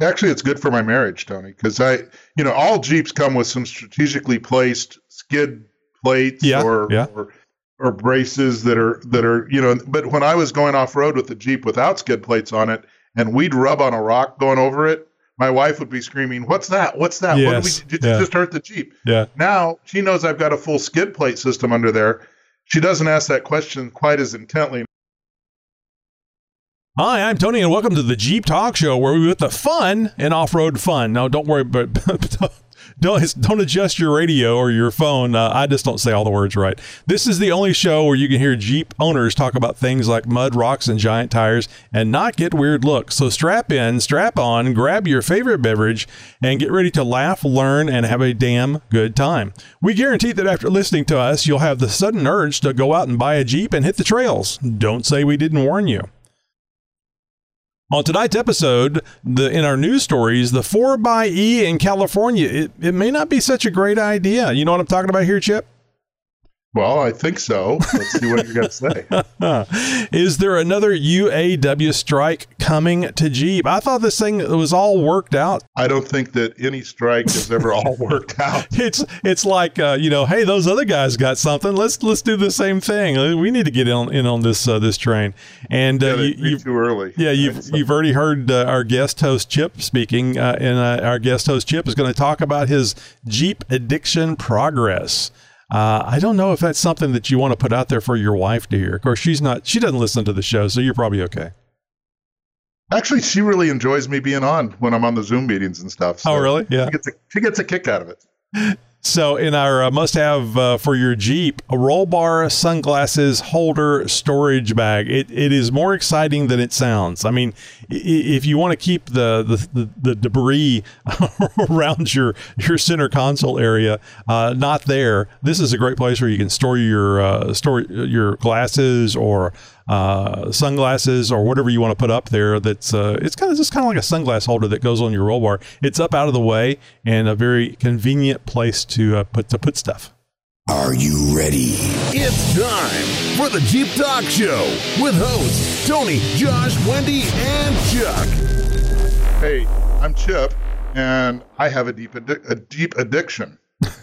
Actually, it's good for my marriage, Tony, because I, you know, all Jeeps come with some strategically placed skid plates Yeah, or, yeah. or or braces that are that are, you know. But when I was going off road with the Jeep without skid plates on it, and we'd rub on a rock going over it, my wife would be screaming, "What's that? What's that? what did, we, did you yeah. just hurt the Jeep?" Yeah. Now she knows I've got a full skid plate system under there. She doesn't ask that question quite as intently. Hi, I'm Tony, and welcome to the Jeep Talk Show, where we put the fun in off-road fun. Now, don't worry, but don't don't adjust your radio or your phone. Uh, I just don't say all the words right. This is the only show where you can hear Jeep owners talk about things like mud, rocks, and giant tires, and not get weird looks. So strap in, strap on, grab your favorite beverage, and get ready to laugh, learn, and have a damn good time. We guarantee that after listening to us, you'll have the sudden urge to go out and buy a Jeep and hit the trails. Don't say we didn't warn you. On tonight's episode, the in our news stories, the 4xE in California, it, it may not be such a great idea. You know what I'm talking about here, Chip? Well, I think so. Let's see what you're going to say. Is there another UAW strike coming to Jeep? I thought this thing was all worked out. I don't think that any strike has ever all worked out. It's it's like uh, you know, hey, those other guys got something. Let's let's do the same thing. We need to get in, in on this uh, this train. And uh, Yeah, you, too early. Yeah, you've Right, so- you've already heard uh, our guest host Chip speaking, uh, and uh, our guest host Chip is going to talk about his Jeep addiction progress. Uh, I don't know if that's something that you want to put out there for your wife to hear. Of course, she's not; she doesn't listen to the show, so you're probably okay. Actually, she really enjoys me being on when I'm on the Zoom meetings and stuff. Oh, really? Yeah. She gets a, she gets a kick out of it. So, in our uh, must-have uh, for your Jeep, a roll bar sunglasses holder storage bag. It, it is more exciting than it sounds. I mean, if you want to keep the the, the, the debris around your your center console area uh, not there, this is a great place where you can store your uh, store your glasses or uh, sunglasses or whatever you want to put up there. That's uh, it's kind of just kind of like a sunglass holder that goes on your roll bar. It's up out of the way and a very convenient place to uh, put to put stuff. Are you ready? It's time for the Jeep Talk Show with hosts Tony, Josh, Wendy, and Chuck. Hey, I'm Chip, and I have a deep addi- a deep addiction.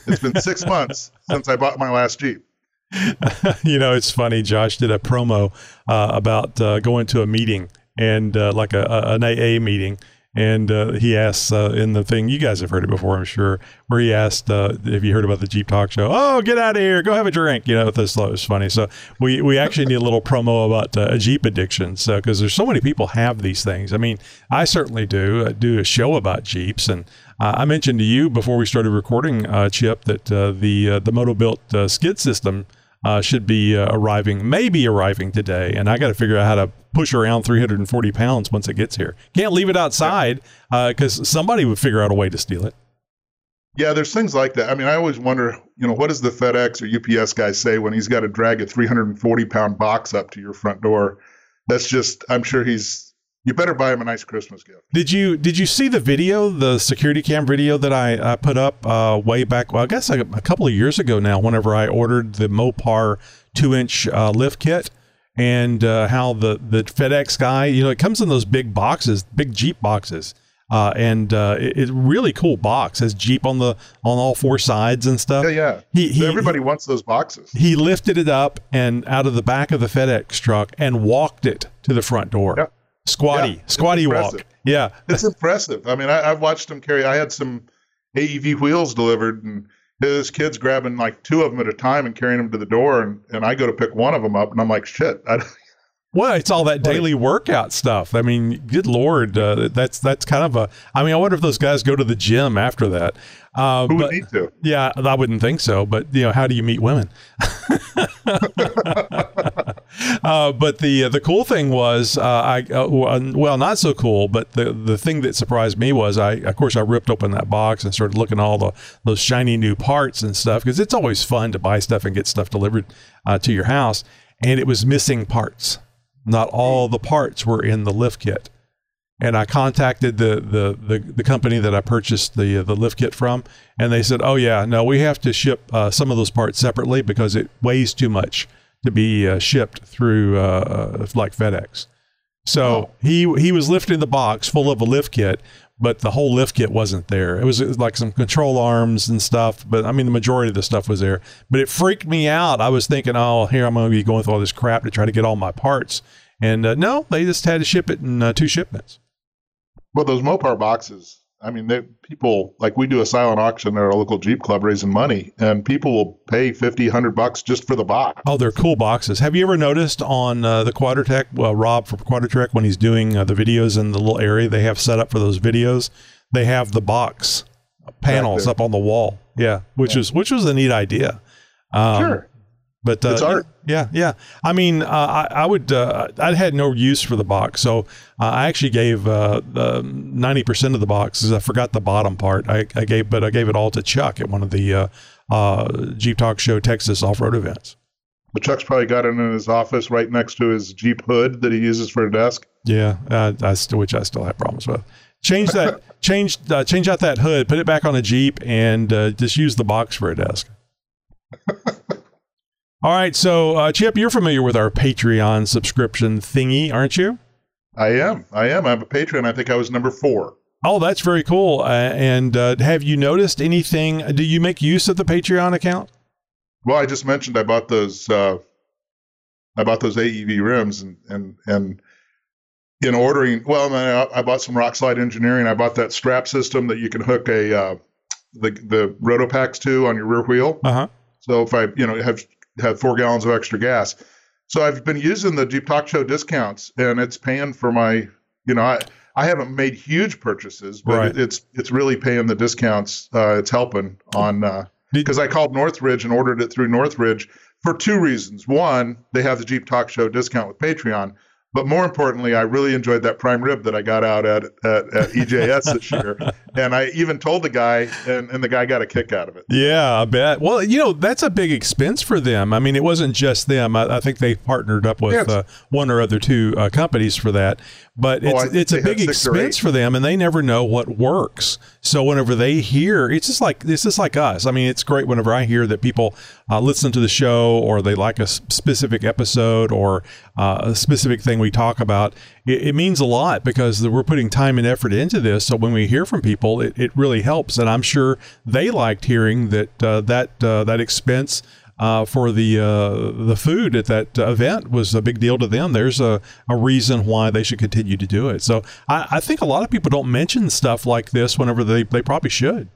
It's been six months since I bought my last Jeep. you know, it's funny. Josh did a promo uh, about uh, going to a meeting and uh, like a, a, an AA meeting. And uh, he asks uh, in the thing, you guys have heard it before, I'm sure, where he asked, uh, "Have you heard about the Jeep Talk Show?" Oh, get out of here, go have a drink. You know, this was funny. So we we actually need a little promo about a Jeep addiction, so because there's so many people have these things. I mean, I certainly do. I do a show about Jeeps, and uh, I mentioned to you before we started recording, uh, Chip, that uh, the uh, the Motobuilt uh, skid system uh, should be arriving, maybe arriving today, and I got to figure out how to push around 340 pounds once it gets here. Can't leave it outside because somebody would figure out a way to steal it. Yeah, there's things like that. I mean, I always wonder, you know, what does the FedEx or UPS guy say when he's got to drag a 340 pound box up to your front door? That's just, I'm sure he's, you better buy him a nice Christmas gift. Did you did you see the video, the security cam video that I, I put up uh, way back? Well, I guess a, a couple of years ago now. Whenever I ordered the Mopar two inch uh, lift kit, and uh, how the the FedEx guy, you know, it comes in those big boxes, big Jeep boxes. Uh, and uh, it, it's a really cool box. Has Jeep on the on all four sides and stuff. Yeah, yeah. He, he, Everybody wants those boxes. he lifted it up and out of the back of the FedEx truck and walked it to the front door. Yeah. Squatty, Yeah, squatty walk. Yeah, It's impressive. I mean, I, I've watched him carry. I had some AEV wheels delivered, and his kids grabbing like two of them at a time and carrying them to the door, and, and I go to pick one of them up, and I'm like, shit. I, Well, it's all that daily workout stuff. I mean, good lord, uh, that's that's kind of a. I mean, I wonder if those guys go to the gym after that. Uh, who but, would need to? yeah, I wouldn't think so. But you know, how do you meet women? uh, but the the cool thing was, uh, I uh, well, not so cool. But the the thing that surprised me was, I of course I ripped open that box and started looking at all the those shiny new parts and stuff because it's always fun to buy stuff and get stuff delivered uh, to your house, and it was missing parts. Not all the parts were in the lift kit and I contacted the, the, the, the company that I purchased the the lift kit from, and they said, "Oh yeah, no, we have to ship uh, some of those parts separately because it weighs too much to be uh, shipped through uh, uh, like FedEx." So Oh. he he was lifting the box full of a lift kit, but the whole lift kit wasn't there. It was, it was like some control arms and stuff, but I mean the majority of the stuff was there. But it freaked me out. I was thinking, oh, here I'm going to be going through all this crap to try to get all my parts, and uh, no, they just had to ship it in uh, two shipments. Well, those Mopar boxes. I mean, they, people like we do a silent auction at our local Jeep club raising money, and people will pay 50, 100 bucks just for the box. Oh, they're cool boxes. Have you ever noticed on uh, the Quadratec, well, Rob from Quadratec, when he's doing uh, the videos in the little area they have set up for those videos, they have the box panels up on the wall. Yeah, which is which was a neat idea. Um, sure. But uh, It's art. Yeah, yeah. I mean, uh, I, I would. Uh, I had no use for the box, so uh, I actually gave uh, ninety percent of the boxes. I forgot the bottom part. I, I gave, but I gave it all to Chuck at one of the uh, uh, Jeep Talk Show Texas off road events. But Chuck's probably got it in his office right next to his Jeep hood that he uses for a desk. Yeah, uh, I still, which I still have problems with. Change that, change, uh, change out that hood, put it back on a Jeep, and uh, just use the box for a desk. All right, so uh, Chip, you're familiar with our Patreon subscription thingy, aren't you? I am. I am. I'm a patron. I think I was number four. Oh, that's very cool. Uh, and uh, have you noticed anything? Do you make use of the Patreon account? Well, I just mentioned I bought those. Uh, I bought those AEV rims, and and and in ordering, well, I, I bought some Rock Slide Engineering. I bought that strap system that you can hook a uh, the the RotopaX to on your rear wheel. Uh huh. So if I, you know, have have four gallons of extra gas, so I've been using the Jeep Talk Show discounts, and it's paying for my, you know, I I haven't made huge purchases, but Right. it, it's it's really paying the discounts. Uh, it's helping on because I called Northridge and ordered it through Northridge for two reasons. One, they have the Jeep Talk Show discount with Patreon. But more importantly, I really enjoyed that prime rib that I got out at at, at EJS this year, and I even told the guy, and, and the guy got a kick out of it. Yeah, I bet. Well, you know, that's a big expense for them. I mean, it wasn't just them. I, I think they partnered up with Yes. uh, one or other two uh, companies for that. But Oh, it's I it's a big expense for them, and they never know what works. So whenever they hear, it's just like it's just like us. I mean, it's great whenever I hear that people uh, listen to the show or they like a specific episode or uh, a specific thing we talk about. It, it means a lot because we're putting time and effort into this. So when we hear from people, it, it really helps, and I'm sure they liked hearing that uh, that uh, that expense uh, for the uh, the food at that event was a big deal to them. There's a, a reason why they should continue to do it. So I, I think a lot of people don't mention stuff like this whenever they, they probably should.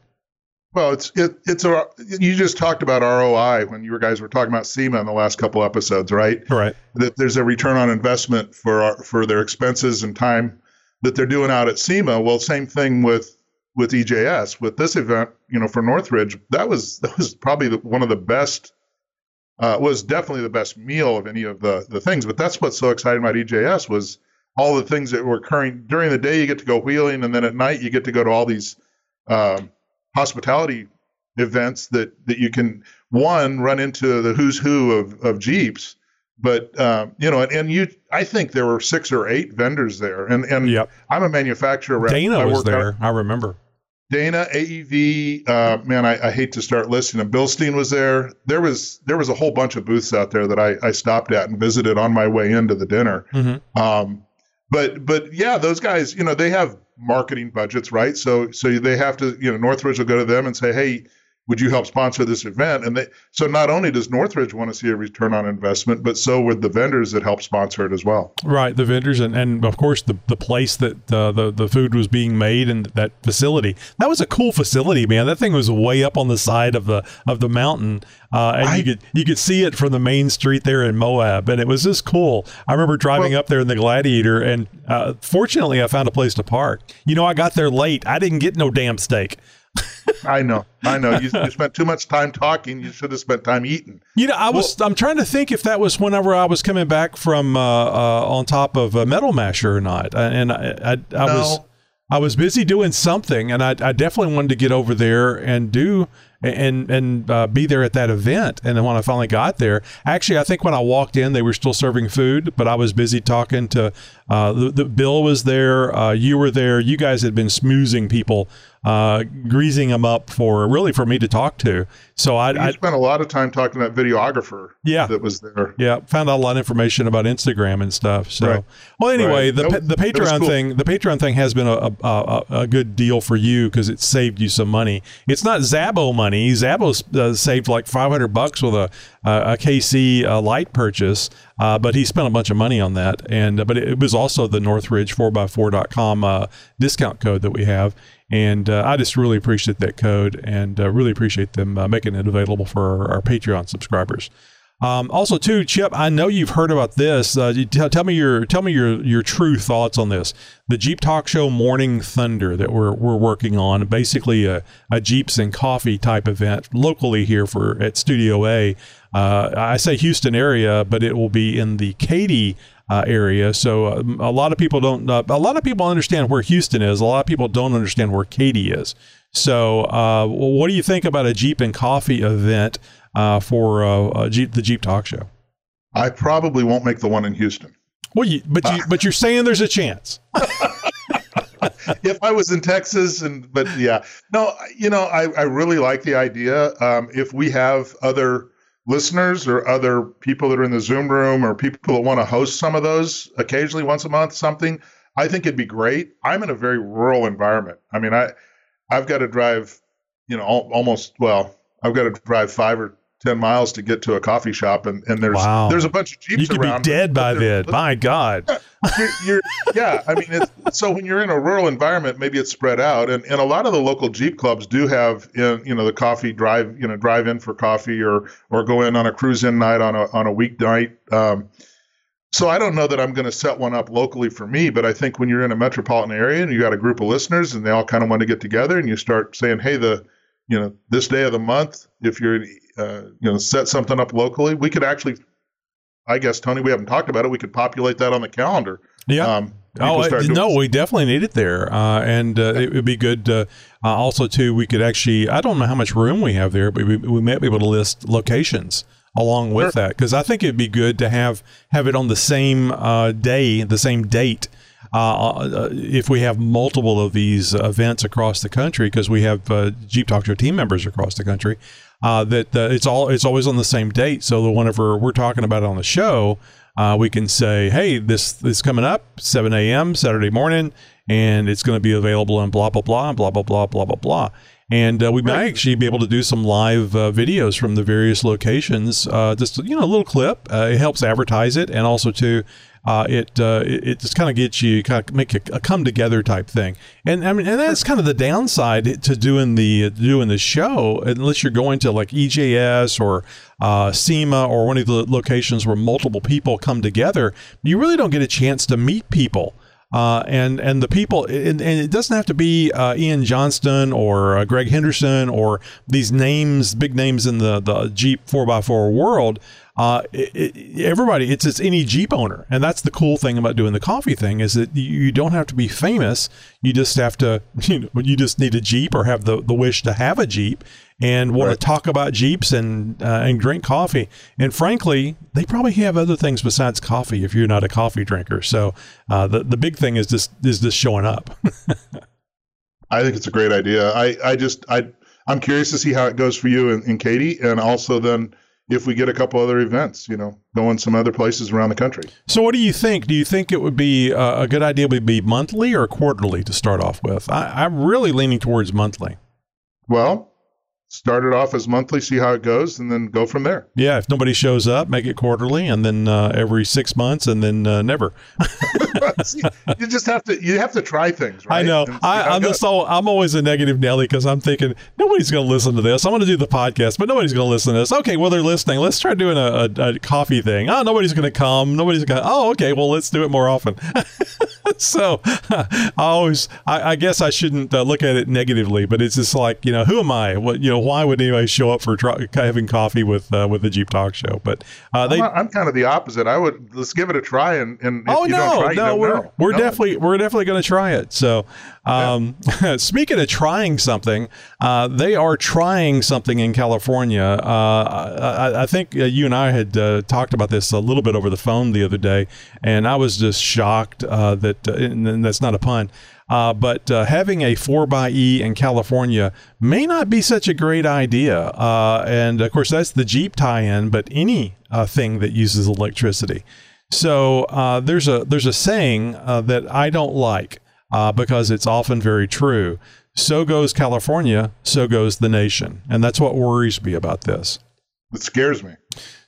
Well, it's it, it's a you just talked about ROI when you guys were talking about SEMA in the last couple episodes, right? Right. That there's a return on investment for our, for their expenses and time that they're doing out at SEMA. Well, same thing with with EJS with this event. You know, for Northridge, that was that was probably the, one of the best. Uh, was definitely the best meal of any of the the things. But that's what's so exciting about EJS was all the things that were occurring during the day. You get to go wheeling, and then at night you get to go to all these. Um, hospitality events that that you can one run into the who's who of of Jeeps, but um, you know, and, and you, I think there were six or eight vendors there, and and Yep. I'm a manufacturer. Dana I was work out- there. I remember. Dana, AEV, uh, man, I, I hate to start listing them. Bilstein was there. There was there was a whole bunch of booths out there that I, I stopped at and visited on my way into the dinner. Mhm. Um, but but yeah, those guys, you know, they have marketing budgets, right? So so they have to, you know, Northridge will go to them and say, hey, would you help sponsor this event? And they so not only does Northridge want to see a return on investment, but so would the vendors that help sponsor it as well. Right, the vendors and, and of course the the place that uh, the the food was being made and that facility. That was a cool facility, man. That thing was way up on the side of the of the mountain, uh, and I- you could you could see it from the main street there in Moab, and it was just cool. I remember driving Well- up there in the Gladiator, and uh, fortunately, I found a place to park. You know, I got there late. I didn't get no damn steak. I know, I know. You, you spent too much time talking. You should have spent time eating. You know, I was I'm trying to think if that was whenever I was coming back from uh, uh, on top of a Metal Masher or not, and I I, I was No. I was busy doing something, and I, I definitely wanted to get over there and do and and uh, be there at that event. And then when I finally got there, actually, I think when I walked in, they were still serving food, but I was busy talking to uh, the, the Bill was there, uh, you were there, you guys had been smoozing people uh, greasing them up for really for me to talk to. So I, You I spent a lot of time talking to that videographer Yeah. that was there. yeah found out a lot of information about Instagram and stuff. So Right. well, anyway, Right. the was- the Patreon cool. thing the Patreon thing has been a a, a, a good deal for you because it saved you some money. It's not Zabo money. Zabo uh, saved like five hundred bucks with a a, KC uh, light purchase, uh, but he spent a bunch of money on that. And but it, was also the Northridge 4x4.com uh, discount code that we have. And I just really appreciate that code and really appreciate them making it available for our, our Patreon subscribers. Um, also, too, Chip, I know you've heard about this. Uh, you tell, me your tell me your your true thoughts on this. The Jeep Talk Show Morning Thunder that we're we're working on, basically a, a Jeeps and coffee type event locally here for at Studio A. Uh, I say Houston area, but it will be in the Katy uh, area. So um, a lot of people don't. Uh, a lot of people understand where Houston is. A lot of people don't understand where Katy is. So, uh, what do you think about a Jeep and coffee event uh, for uh, uh, Jeep, the Jeep Talk Show? I probably won't make the one in Houston. Well, you, but you, but you're saying there's a chance. if I was in Texas, and but yeah, no, you know, I, I really like the idea. Um, if we have other listeners or other people that are in the Zoom room or people that want to host some of those occasionally once a month, something, I think it'd be great. I'm in a very rural environment. I mean, I I've got to drive, you know, al- almost well, I've got to drive five or ten miles to get to a coffee shop, and and there's Wow. there's a bunch of jeeps You could be dead by then. My God. you're, you're yeah i mean it's, so when you're in a rural environment maybe it's spread out and, and a lot of the local jeep clubs do have in, you know the coffee drive you know drive in for coffee or or go in on a cruise in night on a on a weeknight um, so i don't know that i'm going to set one up locally for me but i think when you're in a metropolitan area and you got a group of listeners and they all kind of want to get together and you start saying hey the you know this day of the month if you're uh, you know set something up locally we could actually I guess Tony, we haven't talked about it. We could populate that on the calendar. Yeah. Um, Oh doing- no, we definitely need it there, uh, and uh, it would be good. Uh, uh, also, too, we could actually. I don't know how much room we have there, but we, we might be able to list locations along with Sure. that because I think it'd be good to have have it on the same uh, day, the same date. Uh, uh, if we have multiple of these events across the country, because we have uh, Jeep Talk Show team members across the country, uh, that uh, it's all it's always on the same date. So that whenever we're talking about it on the show, uh, we can say, "Hey, this this is coming up 7 a.m. Saturday morning, and it's going to be available in blah blah blah blah blah blah blah blah blah." And uh, we might actually be able to do some live uh, videos from the various locations. Uh, just you know, a little clip. Uh, it helps advertise it, and also to uh, it, uh, it it just kind of gets you kind of make a, a come together type thing. And I mean, and that's kind of the downside to doing the doing the show, unless you're going to like EJS or uh, SEMA or one of the locations where multiple people come together. You really don't get a chance to meet people. Uh, and and the people and, and it doesn't have to be uh, Ian Johnston or uh, Greg Henderson or these names, big names in the the Jeep 4x4 world. Uh, it, it, everybody, it's it's any Jeep owner, and that's the cool thing about doing the coffee thing is that you, don't have to be famous. You just have to, you know, you just need a Jeep or have the, the wish to have a Jeep and want Right. to talk about Jeeps and uh, and drink coffee. And frankly, they probably have other things besides coffee if you're not a coffee drinker. So uh, the the big thing is just is just showing up. I think it's a great idea. I, I just I I'm curious to see how it goes for you and, and Katy, and also then if we get a couple other events, you know, going some other places around the country. so what do you think? Do you think it would be uh, a good idea would be monthly or quarterly to start off with? I, I'm really leaning towards monthly. Well, start it off as monthly, see how it goes, and then go from there. Yeah, if nobody shows up, make it quarterly, and then uh, every six months, and then uh, never. See, you just have to you have to try things, right? I know. I, I'm just all, I'm always a negative Nelly because I'm thinking nobody's going to listen to this. I'm going to do the podcast, but nobody's going to listen to this. Okay, well they're listening. Let's try doing a, a, a coffee thing. Oh, nobody's going to come. Nobody's going. to Oh, okay. Well, let's do it more often. so I always, I, I guess I shouldn't uh, look at it negatively, but it's just like you know, who am I? What you know, why would anybody show up for having coffee with uh, with the Jeep Talk Show? But uh, they. I'm, I'm kind of the opposite. I would let's give it a try, and, and if Oh you no, don't try, no, we're know. we're No. definitely we're definitely going to try it. So, um, speaking of trying something, uh, they are trying something in California. Uh, I, I think uh, you and I had uh, talked about this a little bit over the phone the other day, and I was just shocked uh, that, uh, and, that's not a pun. Uh, but uh, having a 4xE in California may not be such a great idea. Uh, and of course, that's the Jeep tie in, but any thing that uses electricity. So there's a there's a saying that I don't like because it's often very true. So goes California, so goes the nation, and that's what worries me about this. It scares me.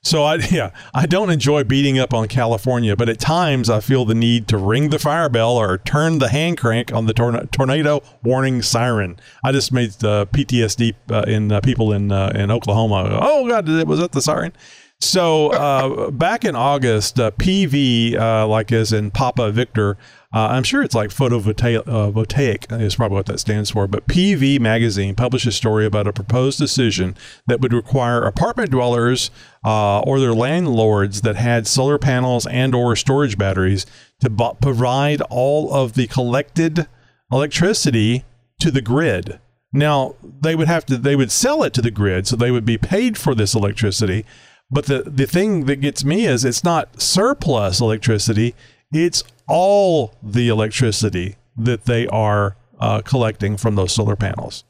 So I yeah, I don't enjoy beating up on California, but at times I feel the need to ring the fire bell or turn the hand crank on the tor- tornado warning siren. I just made the PTSD uh, in uh, people in uh, in Oklahoma. Oh God, was that the siren? So uh, back in August, uh, PV, uh, like as in Papa Victor, uh, I'm sure it's like photovoltaic uh, is probably what that stands for. But PV Magazine published a story about a proposed decision that would require apartment dwellers uh, or their landlords that had solar panels and or storage batteries to b- provide all of the collected electricity to the grid. Now they would have to they would sell it to the grid, so they would be paid for this electricity but the, the thing that gets me is it's not surplus electricity, it's all the electricity that they are uh, collecting from those solar panels.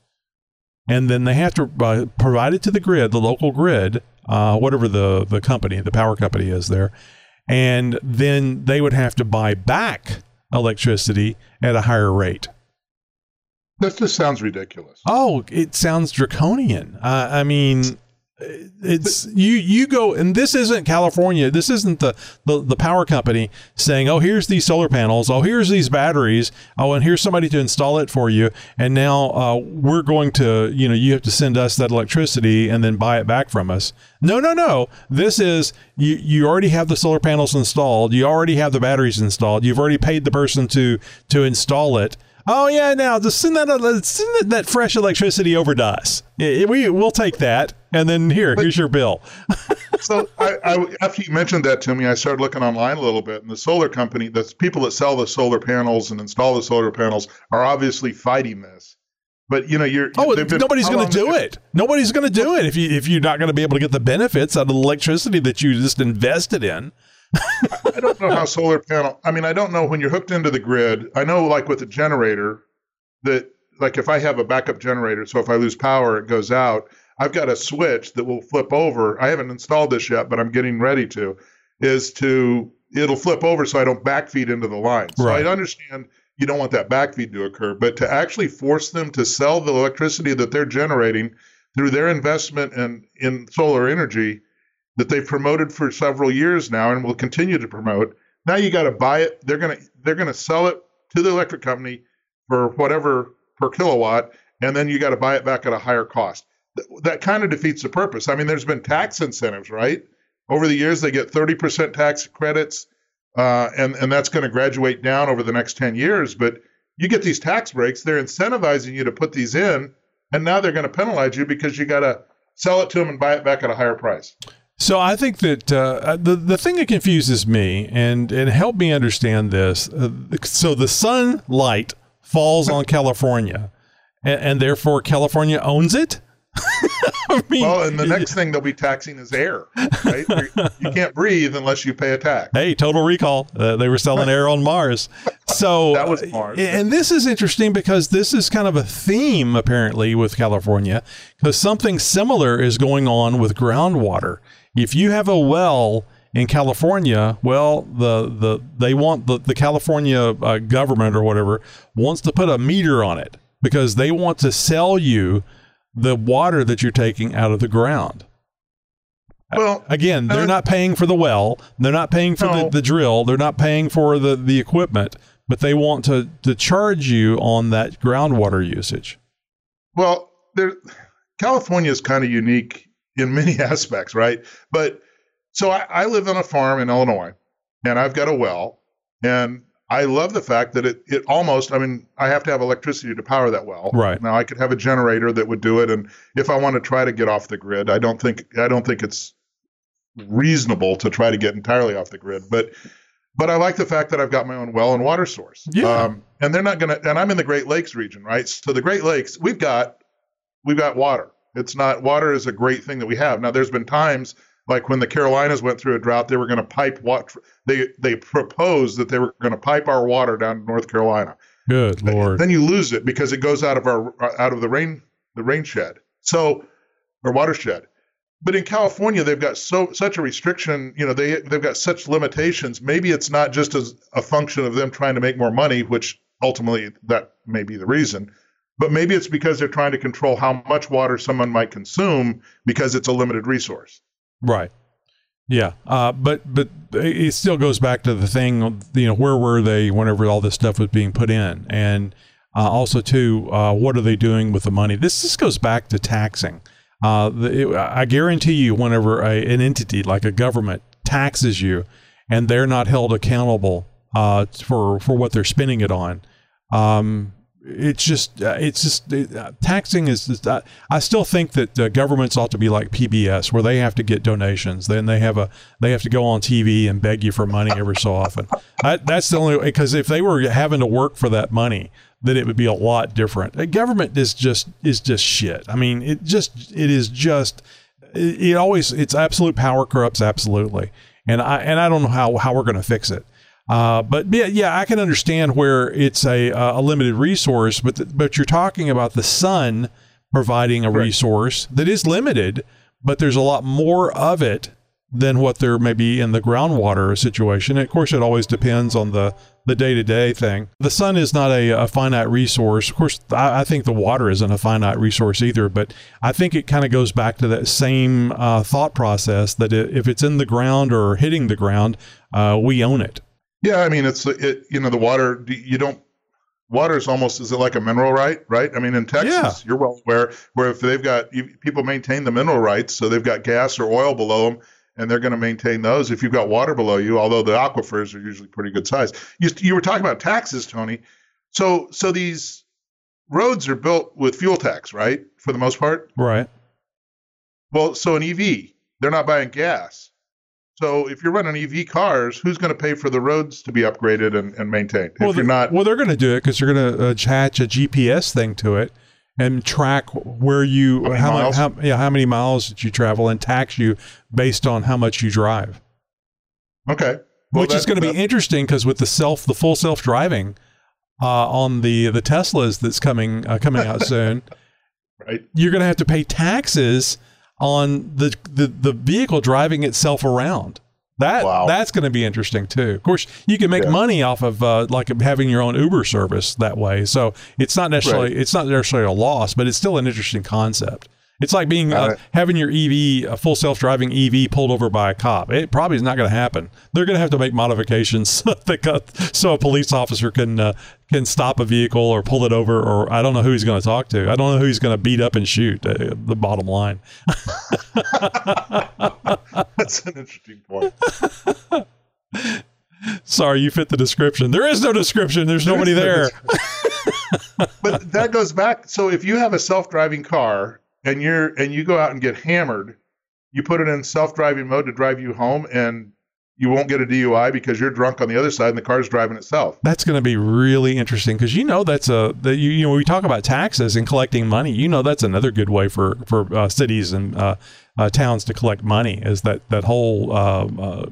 And then they have to uh, provide it to the grid, the local grid, uh, whatever the, the company, the power company is there. And then they would have to buy back electricity at a higher rate. That just sounds ridiculous. Oh, it sounds draconian. Uh, I mean, it's you you go and this isn't California. This isn't the, the the power company saying oh here's these solar panels. Oh here's these batteries. Oh and here's somebody to install it for you. And now uh, we're going to you know you have to send us that electricity and then buy it back from us. No no no. This is you you already have the solar panels installed. You already have the batteries installed. You've already paid the person to to install it Oh yeah, now just send that uh, send that fresh electricity over to us. We we'll take that, and then here, but, here's your bill. so I, I, after you mentioned that to me, I started looking online a little bit, and the solar company, the people that sell the solar panels and install the solar panels, are obviously fighting this. But you know, you're oh, been, nobody's going to do it. Nobody's going to do it if you if you're not going to be able to get the benefits out of the electricity that you just invested in. I don't know how solar panel. I mean, I don't know when you're hooked into the grid. I know, like with a generator, that like if I have a backup generator, so if I lose power, it goes out. I've got a switch that will flip over. I haven't installed this yet, but I'm getting ready to. Is to it'll flip over so I don't backfeed into the line. So right. I understand you don't want that backfeed to occur, but to actually force them to sell the electricity that they're generating through their investment in in solar energy that they've promoted for several years now and will continue to promote. Now you got to buy it. They're gonna they're gonna sell it to the electric company for whatever per kilowatt, and then you got to buy it back at a higher cost. That kind of defeats the purpose. I mean, there's been tax incentives, right? Over the years, they get 30% tax credits, uh, and and that's going to graduate down over the next 10 years. But you get these tax breaks; they're incentivizing you to put these in, and now they're going to penalize you because you got to sell it to them and buy it back at a higher price. So I think that uh, the the thing that confuses me and and help me understand this. Uh, so the sunlight falls on California, and, and therefore California owns it. I mean, well, and the next thing they'll be taxing is air. Right? you can't breathe unless you pay a tax. Hey, Total Recall. Uh, they were selling air on Mars. So that was Mars. And this is interesting because this is kind of a theme apparently with California because something similar is going on with groundwater. If you have a well in California, well, the the they want the the California uh, government or whatever wants to put a meter on it because they want to sell you the water that you're taking out of the ground. Well, again, they're uh, not paying for the well, they're not paying for no. the, the drill, they're not paying for the the equipment, but they want to to charge you on that groundwater usage. Well, there California is kind of unique in many aspects, right? But so I, I live on a farm in Illinois, and I've got a well, and I love the fact that it it almost I mean I have to have electricity to power that well. Right. Now I could have a generator that would do it and if I want to try to get off the grid, I don't think I don't think it's reasonable to try to get entirely off the grid, but but I like the fact that I've got my own well and water source. Yeah. Um, and they're not going to and I'm in the Great Lakes region, right? So the Great Lakes, we've got we've got water. It's not water is a great thing that we have. Now there's been times like when the Carolinas went through a drought, they were going to pipe water. They they proposed that they were going to pipe our water down to North Carolina. Good lord. Then you lose it because it goes out of our uh, out of the rain the rain shed. So or watershed. But in California, they've got so such a restriction. You know, they they've got such limitations. Maybe it's not just as a function of them trying to make more money, which ultimately that may be the reason. But maybe it's because they're trying to control how much water someone might consume because it's a limited resource. Right. Yeah. Uh, but but it still goes back to the thing. You know, where were they whenever all this stuff was being put in, and uh, also too, uh, what are they doing with the money? This this goes back to taxing. Uh, the, it, I guarantee you, whenever a, an entity like a government taxes you, and they're not held accountable uh, for for what they're spending it on, um, it's just uh, it's just uh, taxing is just, uh, I still think that uh, governments ought to be like PBS where they have to get donations. Then they have a they have to go on TV and beg you for money every so often. I, that's the only because if they were having to work for that money then it would be a lot different. A government is just is just shit. I mean it just it is just it, it always it's absolute power corrupts absolutely. And I and I don't know how how we're going to fix it uh, but yeah, yeah, I can understand where it's a a limited resource, but the, but you're talking about the sun providing a right. resource that is limited, but there's a lot more of it than what there may be in the groundwater situation. And of course, it always depends on the the day to day thing. The sun is not a, a finite resource. Of course, I, I, think the water isn't a finite resource either. But I think it kind of goes back to that same uh, thought process that if it's in the ground or hitting the ground, uh, we own it. Yeah, I mean it's it. You know, the water you don't. Water is almost is it like a mineral right? Right. I mean, in Texas, yeah. you're well aware where if they've got people maintain the mineral rights, so they've got gas or oil below them, and they're going to maintain those. If you've got water below you, although the aquifers are usually pretty good size. You you were talking about taxes, Tony. So so these roads are built with fuel tax, right? For the most part. Right. Well, so an EV, they're not buying gas. So if you're running EV cars, who's going to pay for the roads to be upgraded and, and maintained? Well, if you're not, well, they're going to do it because you're going to attach a GPS thing to it and track where you how, how, how, yeah how many miles that you travel and tax you based on how much you drive. Okay, well, which that, is going to be interesting because with the self the full self driving uh, on the the Teslas that's coming uh, coming out soon, right? You're going to have to pay taxes on the, the, the vehicle driving itself around. That wow. that's going to be interesting too. Of course, you can make yeah. money off of uh, like having your own Uber service that way. So it's not necessarily right. it's not necessarily a loss, but it's still an interesting concept. It's like being uh, having your EV, a full self driving EV, pulled over by a cop. It probably is not going to happen. They're going to have to make modifications so a police officer can uh, can stop a vehicle or pull it over, or I don't know who he's going to talk to. I don't know who he's going to beat up and shoot. Uh, the bottom line. That's an interesting point. Sorry, you fit the description. There is no description. There's there nobody there. but that goes back. So if you have a self-driving car and you're and you go out and get hammered, you put it in self-driving mode to drive you home, and you won't get a DUI because you're drunk on the other side and the car's driving itself. That's going to be really interesting because you know that's a that you, you know we talk about taxes and collecting money. You know that's another good way for for uh, cities and uh, uh, towns to collect money is that that whole uh, uh,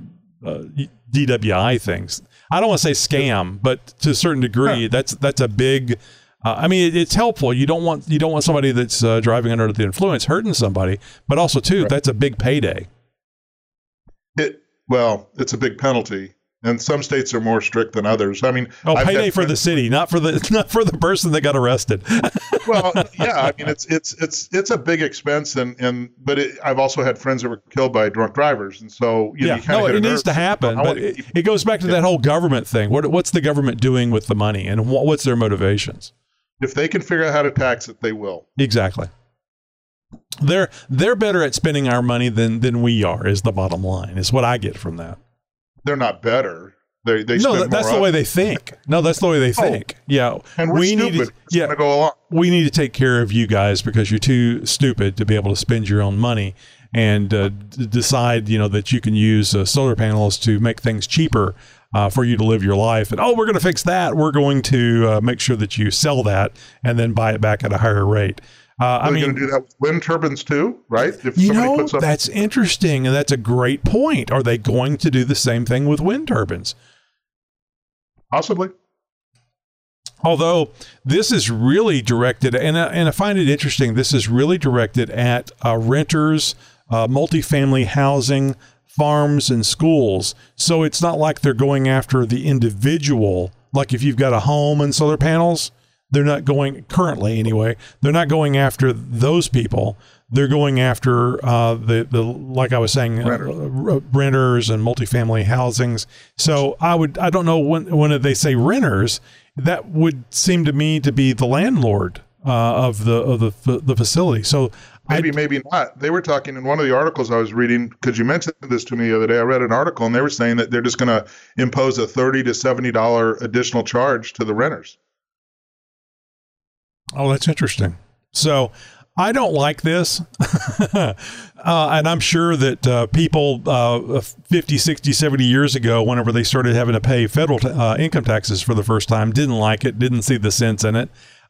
uh, DWI things. I don't want to say scam, but to a certain degree, that's that's a big uh, I mean, it, it's helpful. You don't want you don't want somebody that's uh, driving under the influence hurting somebody, but also too, right. that's a big payday. It well, it's a big penalty, and some states are more strict than others. I mean, oh, I've payday for the city, not for the not for the person that got arrested. well, yeah, I mean, it's it's it's it's a big expense, and and but it, I've also had friends that were killed by drunk drivers, and so you yeah, know, no, it needs to happen. But it, it, goes back to yeah. that whole government thing. What what's the government doing with the money, and what, what's their motivations? If they can figure out how to tax it, they will. Exactly. They're they're better at spending our money than than we are. Is the bottom line? Is what I get from that. They're not better. They, they no, that's the way they think. No, that's the way they oh. think. Oh, yeah, and we stupid. need to, yeah, go along. we need to take care of you guys because you're too stupid to be able to spend your own money and uh, decide, you know, that you can use uh, solar panels to make things cheaper uh, for you to live your life. And oh, we're going to fix that. We're going to uh, make sure that you sell that and then buy it back at a higher rate. Uh, I mean, going to do that with wind turbines too, right? If you know, that's interesting, and that's a great point. Are they going to do the same thing with wind turbines? Possibly. Although this is really directed, and I, and I find it interesting, this is really directed at uh, renters, uh, multifamily housing, farms, and schools. So it's not like they're going after the individual. Like if you've got a home and solar panels, they're not going currently anyway. They're not going after those people. They're going after uh, the the like I was saying, uh, renters and multifamily housings. So I would I don't know when when they say renters, that would seem to me to be the landlord uh, of the of the the facility. So Maybe, maybe not. They were talking in one of the articles I was reading because you mentioned this to me the other day. I read an article and they were saying that they're just going to impose a thirty to seventy dollar additional charge to the renters. Oh, that's interesting. So I don't like this. uh, and I'm sure that uh, people uh, 50, 60, 70 years ago, whenever they started having to pay federal t- uh, income taxes for the first time, didn't like it, didn't see the sense in it.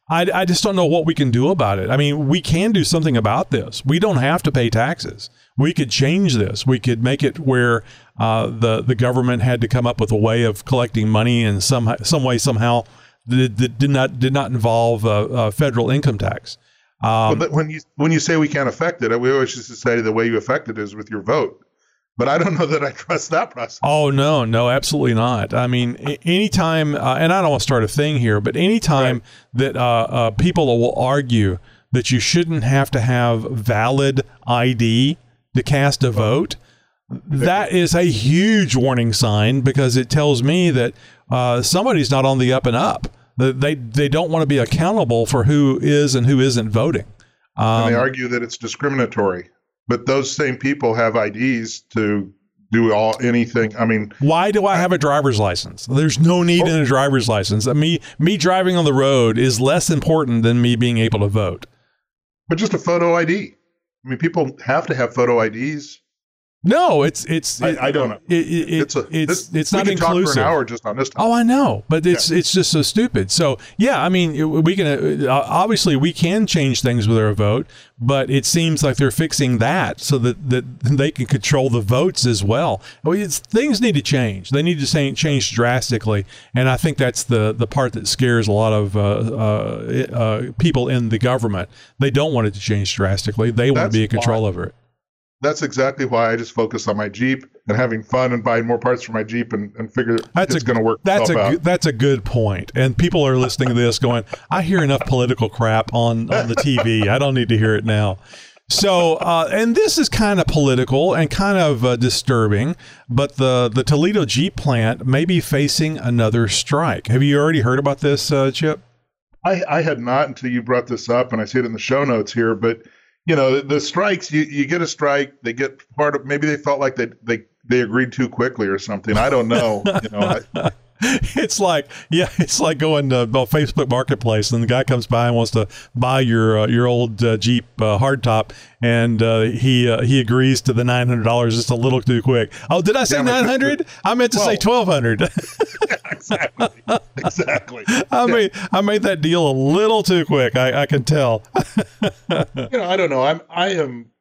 I, I just don't know what we can do about it. I mean, we can do something about this. We don't have to pay taxes. We could change this. We could make it where uh, the the government had to come up with a way of collecting money in some some way somehow that, that did not did not involve uh, uh, federal income tax. Um, but when you when you say we can't affect it, we always just say the way you affect it is with your vote. But I don't know that I trust that process. Oh no, no, absolutely not. I mean, anytime, uh, and I don't want to start a thing here, but anytime right. that uh, uh, people will argue that you shouldn't have to have valid ID to cast a vote, that is a huge warning sign because it tells me that uh, somebody's not on the up and up. They they don't want to be accountable for who is and who isn't voting. Um, and they um, argue that it's discriminatory, but those same people have IDs to do all anything. I mean, why do I have a driver's license? There's no need oh, in a driver's license. I me me driving on the road is less important than me being able to vote. But just a photo ID. I mean, people have to have photo IDs no, it's it's. I, I don't know. It, it, it's a, it's this, it's not inclusive. Talk for an hour just on this. Topic. Oh, I know, but it's yeah. it's just so stupid. So yeah, I mean, we can uh, obviously we can change things with our vote, but it seems like they're fixing that so that that they can control the votes as well. I mean, things need to change. They need to change drastically, and I think that's the the part that scares a lot of uh, uh, uh, people in the government. They don't want it to change drastically. They want to be in control over it that's exactly why I just focus on my Jeep and having fun and buying more parts for my Jeep and, and figure that's it's going to work. That's a out. that's a good point. And people are listening to this going, I hear enough political crap on on the TV. I don't need to hear it now. So, uh, and this is kind of political and kind of uh, disturbing, but the the Toledo Jeep plant may be facing another strike. Have you already heard about this, uh, Chip? I, I had not until you brought this up, and I see it in the show notes here, but you know the strikes you, you get a strike they get part of maybe they felt like they they they agreed too quickly or something. I don't know you know I, it's like yeah, it's like going to Facebook Marketplace and the guy comes by and wants to buy your uh, your old uh, Jeep uh, hardtop and uh, he uh, he agrees to the nine hundred dollars just a little too quick. Oh, did I say nine hundred? I meant to well, say twelve hundred. exactly, exactly. I yeah. made I made that deal a little too quick. I, I can tell. you know, I don't know. I'm I am.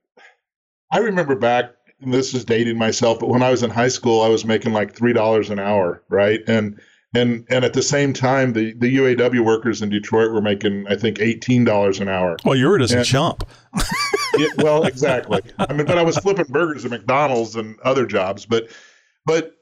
I remember back this is dating myself, but when I was in high school, I was making like three dollars an hour, right? And and and at the same time, the the UAW workers in Detroit were making, I think, eighteen dollars an hour. Well, you were just and, a chump. yeah, well, exactly. I mean, but I was flipping burgers at McDonald's and other jobs, but but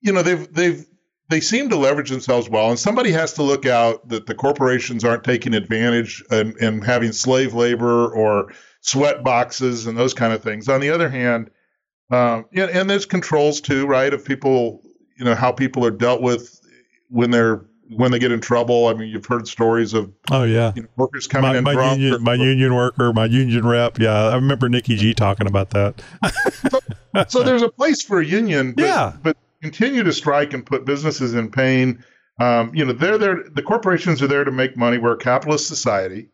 you know they've they've they seem to leverage themselves well, and somebody has to look out that the corporations aren't taking advantage and, and having slave labor or sweat boxes and those kind of things. On the other hand, um, yeah, and there's controls too, right? Of people, you know, how people are dealt with when they're when they get in trouble. I mean, you've heard stories of oh yeah, you know, workers coming my, in my. Union, or, my union worker, my union rep. Yeah, I remember Nikki G talking about that. so, so, there's a place for a union. But, yeah, but continue to strike and put businesses in pain. Um, you know, they're there. The corporations are there to make money. We're a capitalist society.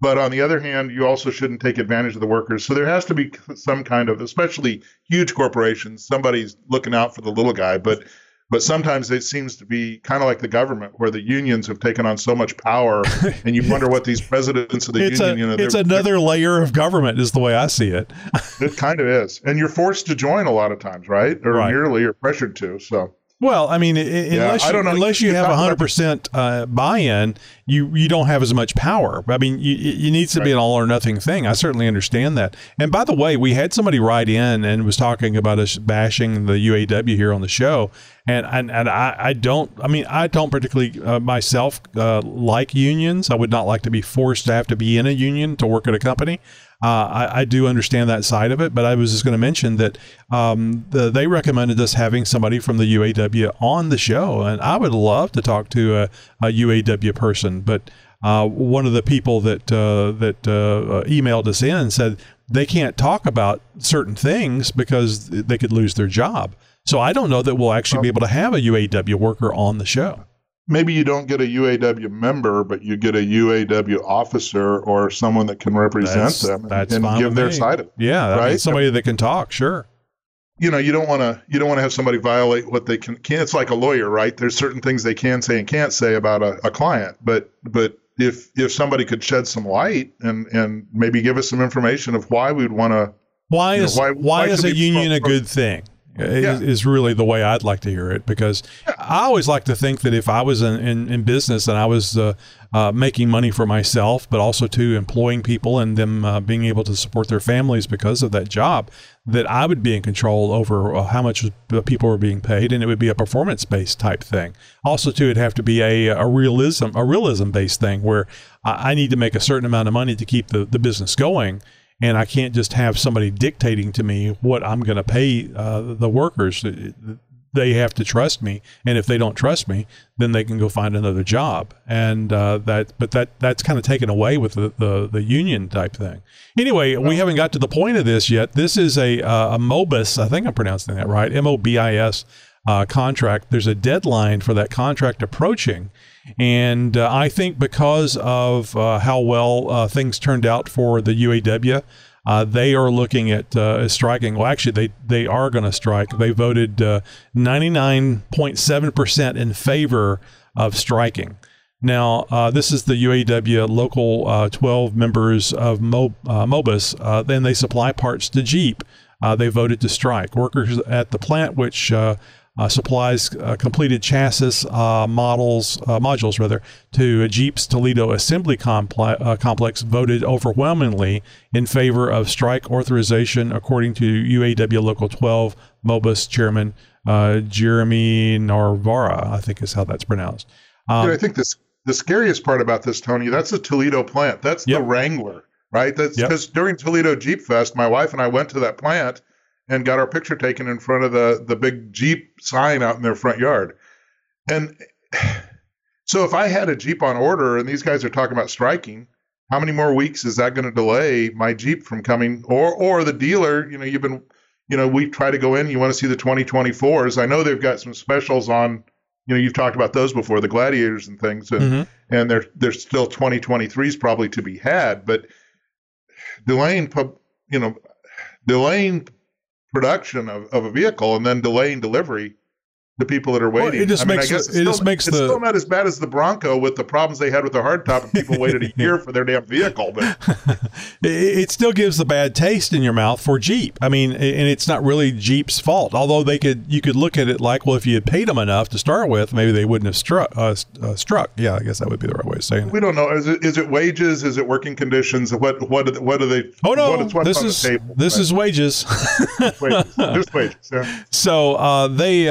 But on the other hand, you also shouldn't take advantage of the workers. So there has to be some kind of, especially huge corporations, somebody's looking out for the little guy. But but sometimes it seems to be kind of like the government, where the unions have taken on so much power, and you wonder what these presidents of the it's union. A, you know, it's another layer of government, is the way I see it. it kind of is, and you're forced to join a lot of times, right? Or right. nearly, or pressured to. So Well, I mean, i- unless I you, unless you You have talk hundred percent uh, buy-in, you you don't have as much power. I mean, you, you needs to be an all or nothing thing. I certainly understand that. And by the way, we had somebody write in and was talking about us bashing the UAW here on the show, and and, and I, I don't. I mean, I don't particularly uh, myself uh, like unions. I would not like to be forced to have to be in a union to work at a company. Uh, I, I do understand that side of it, but I was just going to mention that um, the, they recommended us having somebody from the UAW on the show, and I would love to talk to a, a UAW person. But uh, one of the people that uh, that uh, emailed us in said they can't talk about certain things because they could lose their job. So I don't know that we'll actually be able to have a UAW worker on the show. Maybe you don't get a UAW member, but you get a UAW officer or someone that can represent That's, them and, and give their me. side of it. Yeah, right? somebody that can talk, sure. You know, you don't want to you don't want to have somebody violate what they can. can it's like a lawyer, right? There's certain things they can say and can't say about a, a client, but but if if somebody could shed some light and and maybe give us some information of why we'd want to Why You know, is why- why, why is a union a good thing? Is, Yeah. is really the way I'd like to hear it because I always like to think that if I was in, in, in business and I was uh, uh, making money for myself, but also to employing people and them uh, being able to support their families because of that job, that I would be in control over uh, how much people were being paid, and it would be a performance based type thing. Also, too, it'd have to be a, a realism a realism based thing where I, I need to make a certain amount of money to keep the, the business going and I can't just have somebody dictating to me what I'm going to pay uh, the workers. They have to trust me, and if they don't trust me, then they can go find another job. And uh, that, but that that's kind of taken away with the, the, the union type thing. Anyway, we haven't got to the point of this yet. This is a uh, a Mobis. I think I'm pronouncing that right. M O B I S uh, contract. There's a deadline for that contract approaching. And uh, I think because of uh, how well uh, things turned out for the UAW, uh, they are looking at uh, striking. Well, actually, they, they are going to strike. They voted uh, 99.7% in favor of striking. Now, uh, this is the UAW local uh, 12 members of Mo- uh, Mobis. Uh, then they supply parts to Jeep. Uh, they voted to strike. Workers at the plant, which uh, uh, supplies uh, completed chassis uh, models uh, modules rather to Jeep's Toledo assembly uh, complex voted overwhelmingly in favor of strike authorization, according to UAW Local 12 Mobis Chairman uh, Jeremy Narvara. I think is how that's pronounced. Um, Yeah, I think this the scariest part about this, Tony, that's the Toledo plant. That's Yep. the Wrangler, right? That's Yep. because during Toledo Jeep Fest, my wife and I went to that plant and got our picture taken in front of the the big Jeep sign out in their front yard. And so if I had a Jeep on order and these guys are talking about striking, how many more weeks is that going to delay my Jeep from coming or or the dealer, you know, you've been you know, we try to go in, you want to see the 2024s. I know they've got some specials on you know, you've talked about those before, the gladiators and things, and Mhm. and there there's still 2023s probably to be had, but delaying, you know, delaying production of, of a vehicle and then delaying delivery to people that are Well, waiting. it just I mean, makes I guess it's it just still- makes it's the- still not as bad as the Bronco with the problems they had with the hardtop and people waited a year for their damn vehicle. But it, still gives the bad taste in your mouth for Jeep. I mean, and it's not really Jeep's fault. Although they could, you could look at it like, well, if you had paid them enough to start with, maybe they wouldn't have struck. Uh, uh, struck. Yeah, I guess that would be the right way of saying it. we don't know. Is it is it wages? Is it working conditions? What what what are they? Oh no, what, what's this is table? this is wages. wages. Just wages. Yeah. So uh, they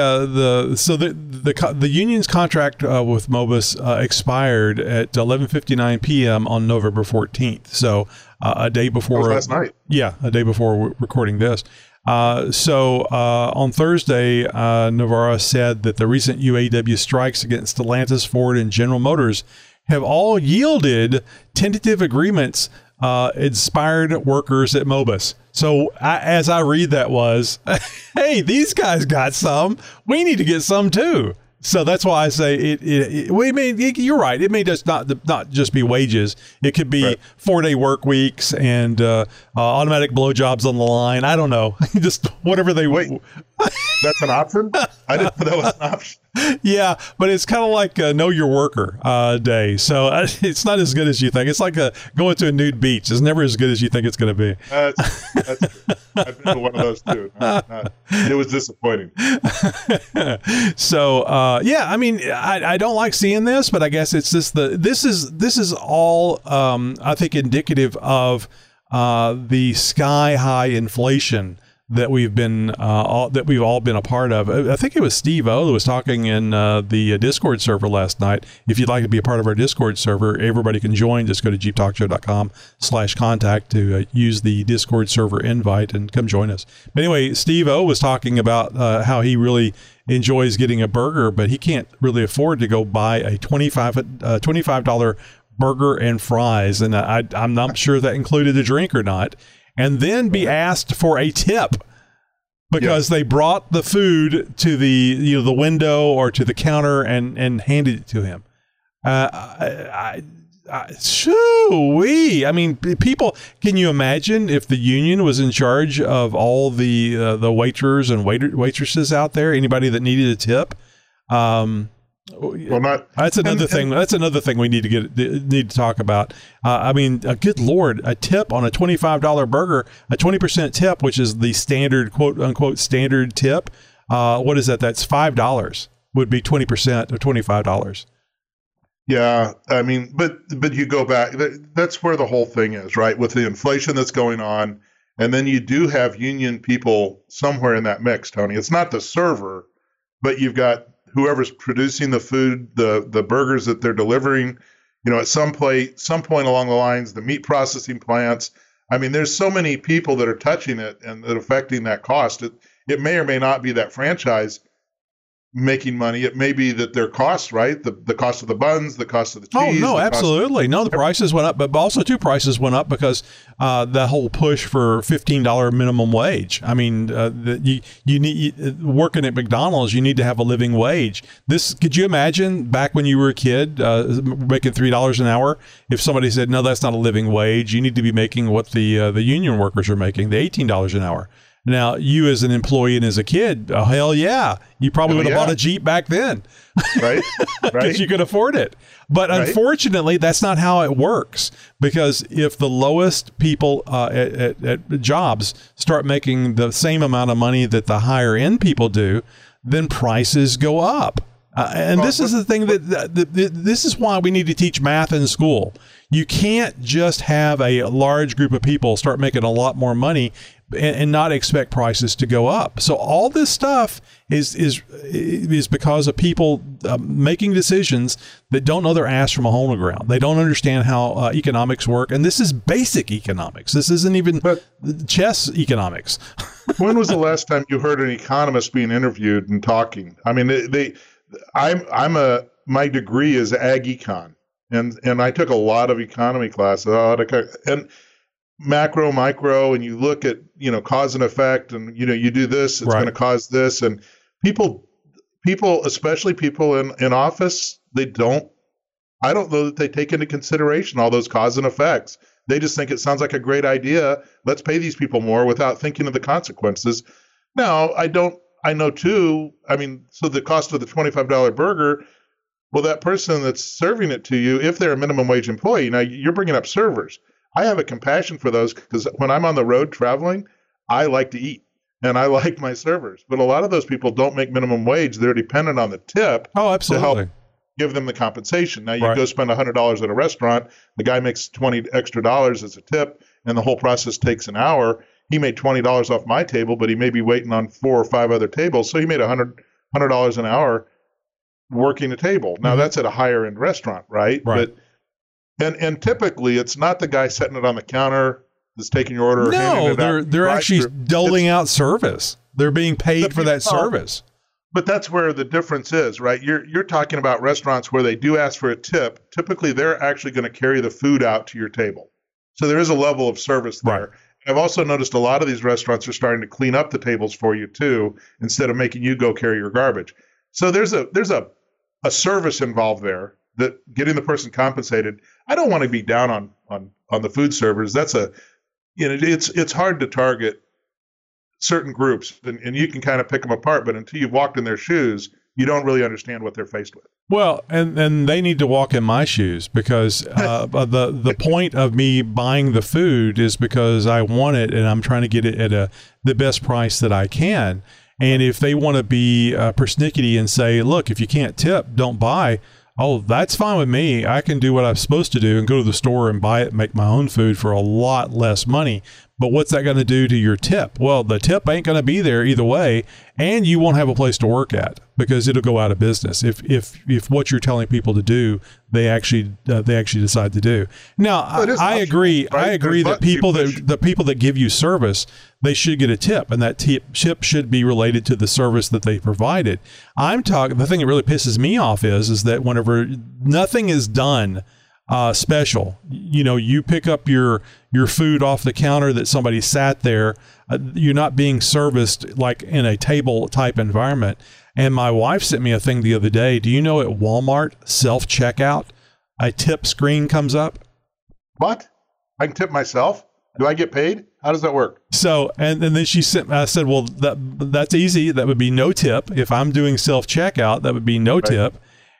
uh, so the the the union's contract uh, with Mobis uh, expired at 11:59 p.m. on November 14th. So uh, a day before last night. Yeah, a day before recording this. Uh, so uh, on Thursday, uh, Navarra said that the recent UAW strikes against Stellantis, Ford, and General Motors have all yielded tentative agreements uh, inspired workers at Mobis. So I, as I read that was, hey, these guys got some. We need to get some too. So that's why I say it. it, it we may you're right. It may just not not just be wages. It could be Right. four day work weeks and uh, uh, automatic blowjobs on the line. I don't know. just whatever they Wait. That's an option. I didn't know that was an option. yeah, but it's kind of like a know your worker uh, day. So uh, it's not as good as you think. It's like a, going to a nude beach. It's never as good as you think it's going to be. That's, that's true. I've been to one of those too. Not, not, it was disappointing. so uh, yeah, I mean, I, I don't like seeing this, but I guess it's just the this is this is all um, I think indicative of uh, the sky high inflation that we've been uh, all, that we've all been a part of. I think it was Steve O that was talking in uh, the Discord server last night. If you'd like to be a part of our Discord server, everybody can join. Just go to jeeptalkshow.com slash contact to uh, use the Discord server invite and come join us. But anyway, Steve O was talking about uh, how he really enjoys getting a burger, but he can't really afford to go buy a 25 uh, $25 burger and fries. And I, I'm not sure that included a drink or not and then be asked for a tip because they brought the food to the you know the window or to the counter and and handed it to him. Uh, I, I, shoo wee! I mean, people. Can you imagine if the union was in charge of all the uh, the waiters and waiter, waitresses out there? Anybody that needed a tip, um, well, not that's another and, thing. That's another thing we need to get need to talk about. Uh, I mean, a good lord, a tip on a twenty five dollar burger, a twenty percent tip, which is the standard quote unquote standard tip. Uh, what is that? That's five dollars. Would be twenty percent of twenty five dollars. Yeah, I mean, but but you go back. That's where the whole thing is, right? With the inflation that's going on, and then you do have union people somewhere in that mix, Tony. It's not the server, but you've got whoever's producing the food, the the burgers that they're delivering, you know, at some point some point along the lines, the meat processing plants. I mean, there's so many people that are touching it and that affecting that cost. It it may or may not be that franchise making money. It may be that their costs, right? The the cost of the buns, the cost of the cheese. Oh no, absolutely. Of- no, the prices went up, but also two prices went up because uh, the whole push for fifteen dollar minimum wage. I mean, uh, the, you you need you, working at McDonald's, you need to have a living wage. This could you imagine back when you were a kid uh, making three dollars an hour? If somebody said, "No, that's not a living wage. You need to be making what the uh, the union workers are making, the eighteen dollars an hour." Now, you as an employee and as a kid, oh, hell yeah, you probably would have yeah. bought a Jeep back then. Right. Right. You could afford it. But right. unfortunately, that's not how it works. Because if the lowest people uh, at, at, at jobs start making the same amount of money that the higher end people do, then prices go up. Uh, and this is the thing that, that, that, this is why we need to teach math in school. You can't just have a large group of people start making a lot more money and, and, not expect prices to go up. So all this stuff is is is because of people uh, making decisions that don't know their ass from a hole in the ground. They don't understand how uh, economics work, and this is basic economics. This isn't even but, chess economics. when was the last time you heard an economist being interviewed and talking? I mean, they, they I'm I'm a my degree is ag econ, and and I took a lot of economy classes, and macro, micro, and you look at you know cause and effect, and you know you do this, it's right. going to cause this, and people, people, especially people in in office, they don't. I don't know that they take into consideration all those cause and effects. They just think it sounds like a great idea. Let's pay these people more without thinking of the consequences. Now, I don't. I know too. I mean, so the cost of the twenty-five dollar burger. Well, that person that's serving it to you, if they're a minimum wage employee, now you're bringing up servers I have a compassion for those because when I'm on the road traveling, I like to eat and I like my servers. But a lot of those people don't make minimum wage; they're dependent on the tip. Oh, absolutely. To help give them the compensation. Now you right. go spend hundred dollars at a restaurant, the guy makes twenty extra dollars as a tip, and the whole process takes an hour. He made twenty dollars off my table, but he may be waiting on four or five other tables, so he made a hundred hundred dollars an hour working a table. Now mm-hmm. that's at a higher end restaurant, right? Right. But and and typically, it's not the guy setting it on the counter that's taking your order. No, they're they're actually doling out service. They're being paid for that service. But that's where the difference is, right? You're you're talking about restaurants where they do ask for a tip. Typically, they're actually going to carry the food out to your table. So there is a level of service there. Right. I've also noticed a lot of these restaurants are starting to clean up the tables for you too, instead of making you go carry your garbage. So there's a there's a a service involved there that getting the person compensated. I don't want to be down on on on the food servers. That's a you know it's it's hard to target certain groups, and, and you can kind of pick them apart. But until you've walked in their shoes, you don't really understand what they're faced with. Well, and and they need to walk in my shoes because uh, the the point of me buying the food is because I want it and I'm trying to get it at a the best price that I can. And if they want to be uh, persnickety and say, "Look, if you can't tip, don't buy," oh, that's fine with me. I can do what I'm supposed to do and go to the store and buy it, and make my own food for a lot less money. But what's that going to do to your tip? Well, the tip ain't going to be there either way, and you won't have a place to work at because it'll go out of business if if if what you're telling people to do they actually uh, they actually decide to do. Now, I, I agree. right? I agree There's that people that the people that give you service they should get a tip, and that tip tip should be related to the service that they provided. I'm talking. The thing that really pisses me off is is that whenever nothing is done uh, special. You know, you pick up your your food off the counter that somebody sat there. Uh, you're not being serviced like in a table type environment. And my wife sent me a thing the other day. Do you know at Walmart self checkout, a tip screen comes up? What? I can tip myself? Do I get paid? How does that work? So, and, and then she sent, I said, well, that that's easy. That would be no tip. If I'm doing self checkout, that would be no tip.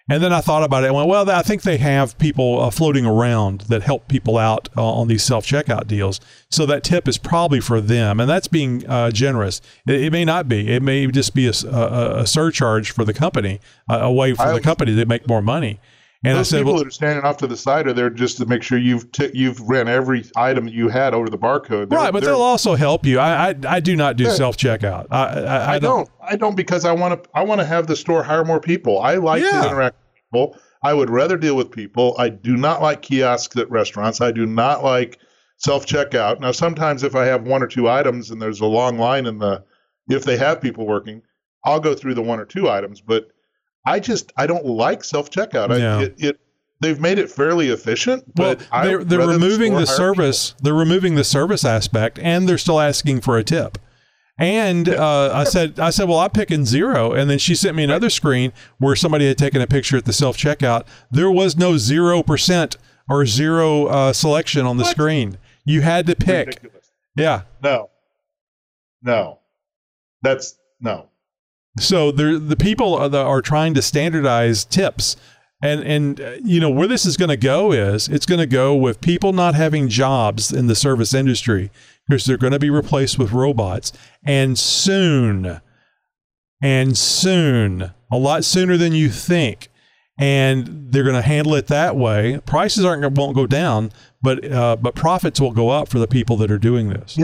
And then I thought about it. I went, well, I think they have people uh, floating around that help people out uh, on these self checkout deals. So that tip is probably for them, and that's being uh, generous. It, it, may not be. It may just be a, a, a surcharge for the company, uh, a way for I the company to make more money. And Those I said, people well, that are standing off to the side are there just to make sure you've t- you've ran every item you had over the barcode. They're- right, but they'll also help you. I I, I do not do self checkout. I, I, I, I don't. I don't because I want to. I want to have the store hire more people. I like Yeah. to interact with people. I would rather deal with people. I do not like kiosks at restaurants. I do not like self checkout. Now, sometimes if I have one or two items and there's a long line in the, if they have people working, I'll go through the one or two items. But I just I don't like self checkout. Yeah. It, it they've made it fairly efficient. Well, But I they're, they're removing the service. They're removing the service aspect, and they're still asking for a tip. And uh, I said, I said, well, I'm picking zero. And then she sent me another screen where somebody had taken a picture at the self checkout. There was no zero percent or zero uh, selection on the What? screen. You had to pick. Ridiculous. Yeah. No, no, that's no. So the people are, are trying to standardize tips, and and uh, you know where this is going to go is it's going to go with people not having jobs in the service industry because they're going to be replaced with robots, and soon, and soon, a lot sooner than you think, and they're going to handle it that way. Prices aren't won't go down, but uh, but profits will go up for the people that are doing this.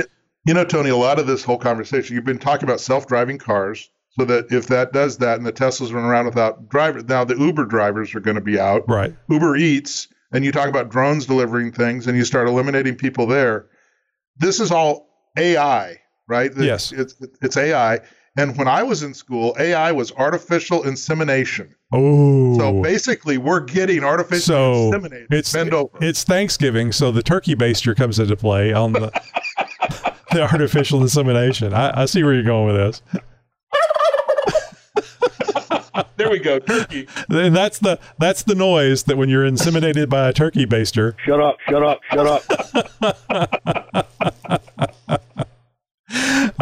You know, Tony, a lot of this whole conversation, you've been talking about self-driving cars, so that if that does that and the Teslas run around without drivers, now the Uber drivers are going to be out. Right. Uber Eats, and you talk about drones delivering things, and you start eliminating people there. This is all AI, right? The- Yes. It's, it's AI. And when I was in school, AI was artificial insemination. Oh. So basically, we're getting artificial So inseminated. it's Bend over. it's Thanksgiving, so the turkey baster comes into play on the the artificial insemination. I, I see where you're going with this, there we go. Turkey. and that's the that's the noise that when you're inseminated by a turkey baster. Shut up, shut up, shut up.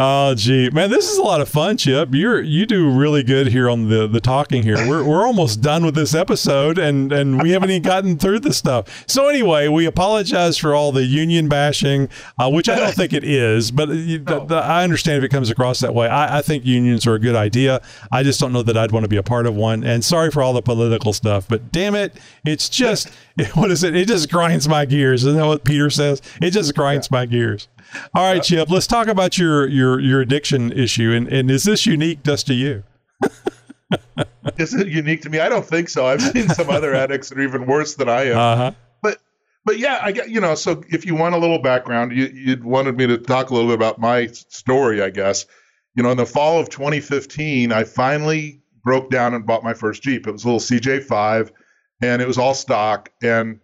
Oh, gee, man, this is a lot of fun, Chip. You're you do really good here on the the talking here. We're we're almost done with this episode, and and we haven't even gotten through the stuff. So anyway, we apologize for all the union bashing, uh, which I don't think it is, but you, the, the, I understand if it comes across that way. I, I think unions are a good idea. I just don't know that I'd want to be a part of one. And sorry for all the political stuff, but damn it, it's just what is it? It just grinds my gears. Isn't that what Peter says? It just grinds my gears. All right, Chip. Let's talk about your your your addiction issue, and and is this unique just to you? Is it unique to me? I don't think so. I've seen some other addicts that are even worse than I am. Uh huh. but but yeah, I get you know. So if you want a little background, you you wanted me to talk a little bit about my story, I guess. You know, in the fall of 2015, I finally broke down and bought my first Jeep. It was a little CJ5, and it was all stock. And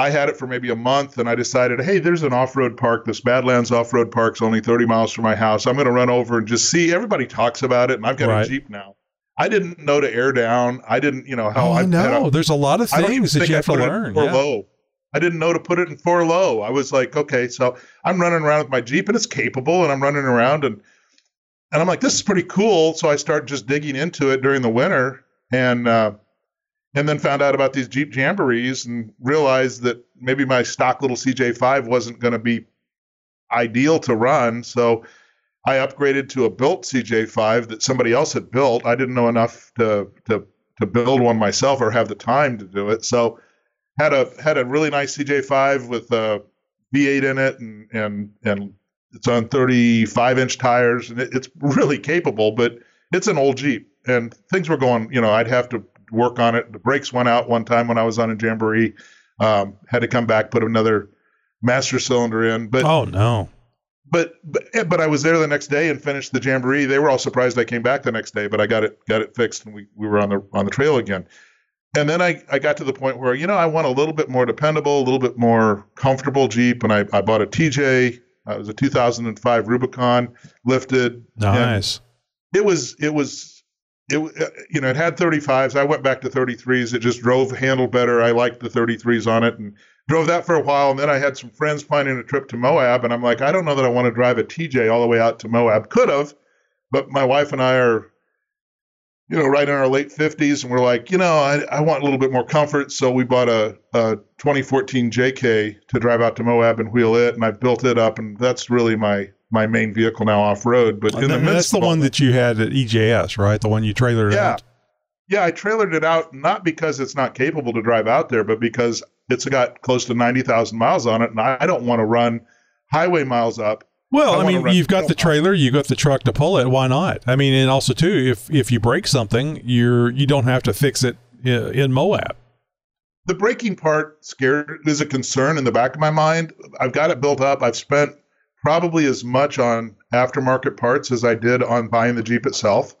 I had it for maybe a month, and I decided, hey, there's an off-road park. This Badlands off-road park's only 30 miles from my house. I'm going to run over and just see. Everybody talks about it, and I've got Right. a Jeep now. I didn't know to air down. I didn't, you know, how Oh, I I had a- know. There's a lot of I don't even things that you have to put it in learn. four Yeah. low. I didn't know to put it in four low. I was like, okay, so I'm running around with my Jeep and it's capable, and I'm running around and and I'm like, this is pretty cool. So I start just digging into it during the winter, and uh, and then found out about these Jeep Jamborees and realized that maybe my stock little CJ5 wasn't going to be ideal to run. So I upgraded to a built CJ5 that somebody else had built. I didn't know enough to to to build one myself or have the time to do it. So had a had a really nice CJ5 with a V8 in it and and and it's on 35 inch tires and it, it's really capable, but it's an old Jeep and things were going. You know, I'd have to work on it. The brakes went out one time when I was on a Jamboree. Um, had to come back, put another master cylinder in. But oh no, but but but I was there the next day and finished the jamboree. They were all surprised I came back the next day, but I got it got it fixed and we, we were on the on the trail again. And then I, I got to the point where you know I want a little bit more dependable, a little bit more comfortable Jeep, and I, I bought a TJ. Uh, it was a 2005 Rubicon lifted. Nice. It was it was it uh, you know it had 35s. I went back to 33s. It just drove handled better. I liked the 33s on it and drove that for a while, and then I had some friends planning a trip to Moab, and I'm like, I don't know that I want to drive a TJ all the way out to Moab. Could have, but my wife and I are, you know, right in our late 50s, and we're like, you know, I, I want a little bit more comfort, so we bought a, a 2014 JK to drive out to Moab and wheel it, and I built it up, and that's really my my main vehicle now off road. But in the that's the one that you had at EJS, right? The one you trailered yeah. out. Yeah, I trailered it out not because it's not capable to drive out there, but because it's got close to 90,000 miles on it, and I don't want to run highway miles up. Well, I, I mean, you've got the trailer, you've got the truck to pull it. Why not? I mean, and also too, if if you break something, you're you don't have to fix it in Moab. The braking part scared is a concern in the back of my mind. I've got it built up. I've spent probably as much on aftermarket parts as I did on buying the Jeep itself.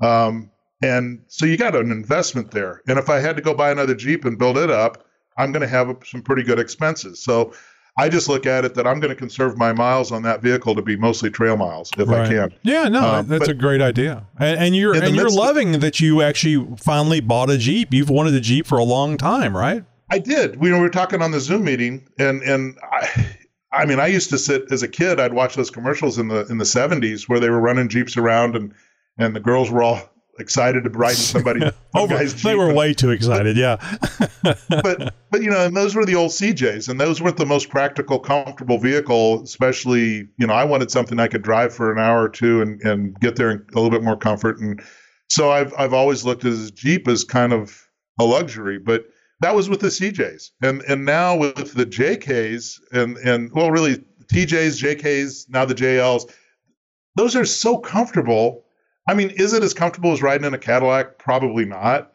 Um, and so you got an investment there. And if I had to go buy another Jeep and build it up, I'm going to have some pretty good expenses. So I just look at it that I'm going to conserve my miles on that vehicle to be mostly trail miles if right. I can. Yeah, no, um, that's a great idea. And, and you're and you're loving that you actually finally bought a Jeep. You've wanted a Jeep for a long time, right? I did. We, we were talking on the Zoom meeting, and and I, I mean, I used to sit as a kid. I'd watch those commercials in the in the 70s where they were running Jeeps around, and and the girls were all excited to ride somebody over. They were way too excited, yeah. but but you know, and those were the old CJs, and those weren't the most practical, comfortable vehicle. Especially, you know, I wanted something I could drive for an hour or two and and get there in a little bit more comfort. And so I've I've always looked at a Jeep as kind of a luxury, but that was with the CJs, and and now with the JKs and and well, really TJs, JKs, now the JLs. Those are so comfortable I mean, is it as comfortable as riding in a Cadillac? Probably not.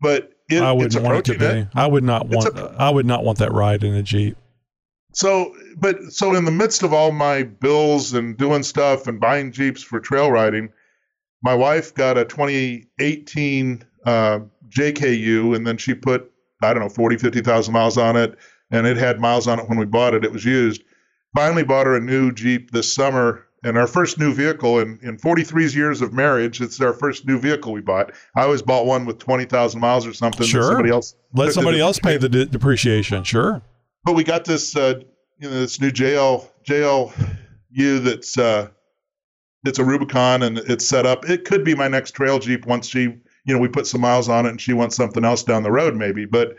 But it, I wouldn't want it to be. It. I would not want. A, I would not want that ride in a Jeep. So, but so in the midst of all my bills and doing stuff and buying Jeeps for trail riding, my wife got a 2018 uh, JKU, and then she put I don't know 40, 50,000 miles on it, and it had miles on it when we bought it. It was used. Finally, bought her a new Jeep this summer and our first new vehicle in, in 43 years of marriage, it's our first new vehicle we bought. I always bought one with 20,000 miles or something. Sure. Somebody else let somebody else pay the de- depreciation. Sure. But we got this, uh, you know, this new JL JLU that's uh, it's a Rubicon and it's set up. It could be my next trail Jeep once she, you know, we put some miles on it and she wants something else down the road maybe. But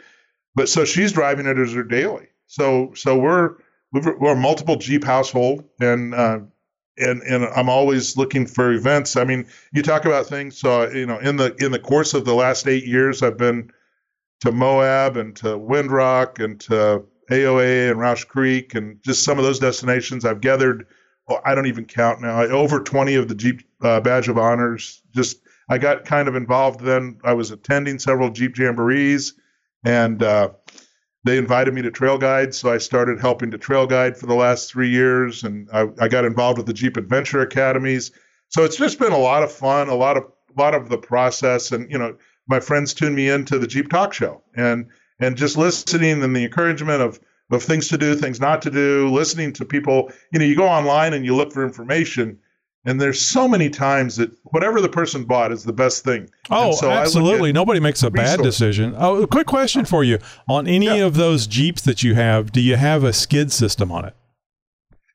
but so she's driving it as her daily. So so we're we're a multiple Jeep household and. Uh, and and I'm always looking for events. I mean, you talk about things. So you know, in the in the course of the last eight years, I've been to Moab and to Windrock and to AOA and Rausch Creek and just some of those destinations. I've gathered. Well, I don't even count now. Over 20 of the Jeep uh, Badge of Honors. Just I got kind of involved then. I was attending several Jeep jamborees, and uh, they invited me to trail guide, so I started helping to trail guide for the last three years, and I, I, got involved with the Jeep Adventure Academies. So it's just been a lot of fun, a lot of a lot of the process, and you know, my friends tuned me into the Jeep Talk Show, and and just listening and the encouragement of of things to do, things not to do, listening to people. You know, you go online and you look for information, and there's so many times that whatever the person bought is the best thing. Oh, so absolutely. Nobody makes a resource. bad decision. Oh, a quick question for you. On any yeah. of those Jeeps that you have, do you have a skid system on it?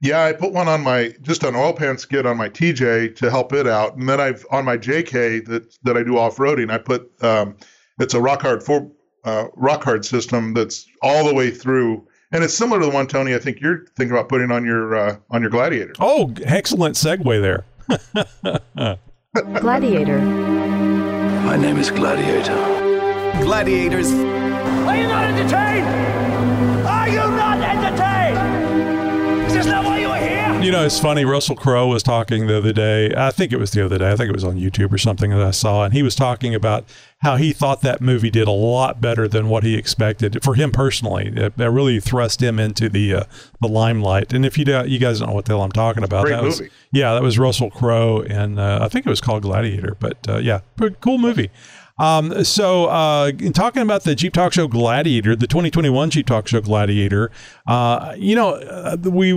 Yeah, I put one on my just an oil pan skid on my TJ to help it out, and then I've on my JK that that I do off roading. I put um, it's a rock hard four uh, rock hard system that's all the way through, and it's similar to the one Tony. I think you're thinking about putting on your uh, on your Gladiator. Oh, excellent segue there. Gladiator. My name is Gladiator. Gladiators. Are you not entertained? Are you not entertained? Is this not why you are here? You know, it's funny. Russell Crowe was talking the other day. I think it was the other day. I think it was on YouTube or something that I saw, and he was talking about how he thought that movie did a lot better than what he expected for him personally. It, it really thrust him into the uh, the limelight. And if you do, you guys don't know what the hell I'm talking about, Great that was yeah, that was Russell Crowe, and uh, I think it was called Gladiator. But uh, yeah, cool movie. Um, so, uh, in talking about the Jeep Talk Show Gladiator, the 2021 Jeep Talk Show Gladiator, uh, you know, uh, we,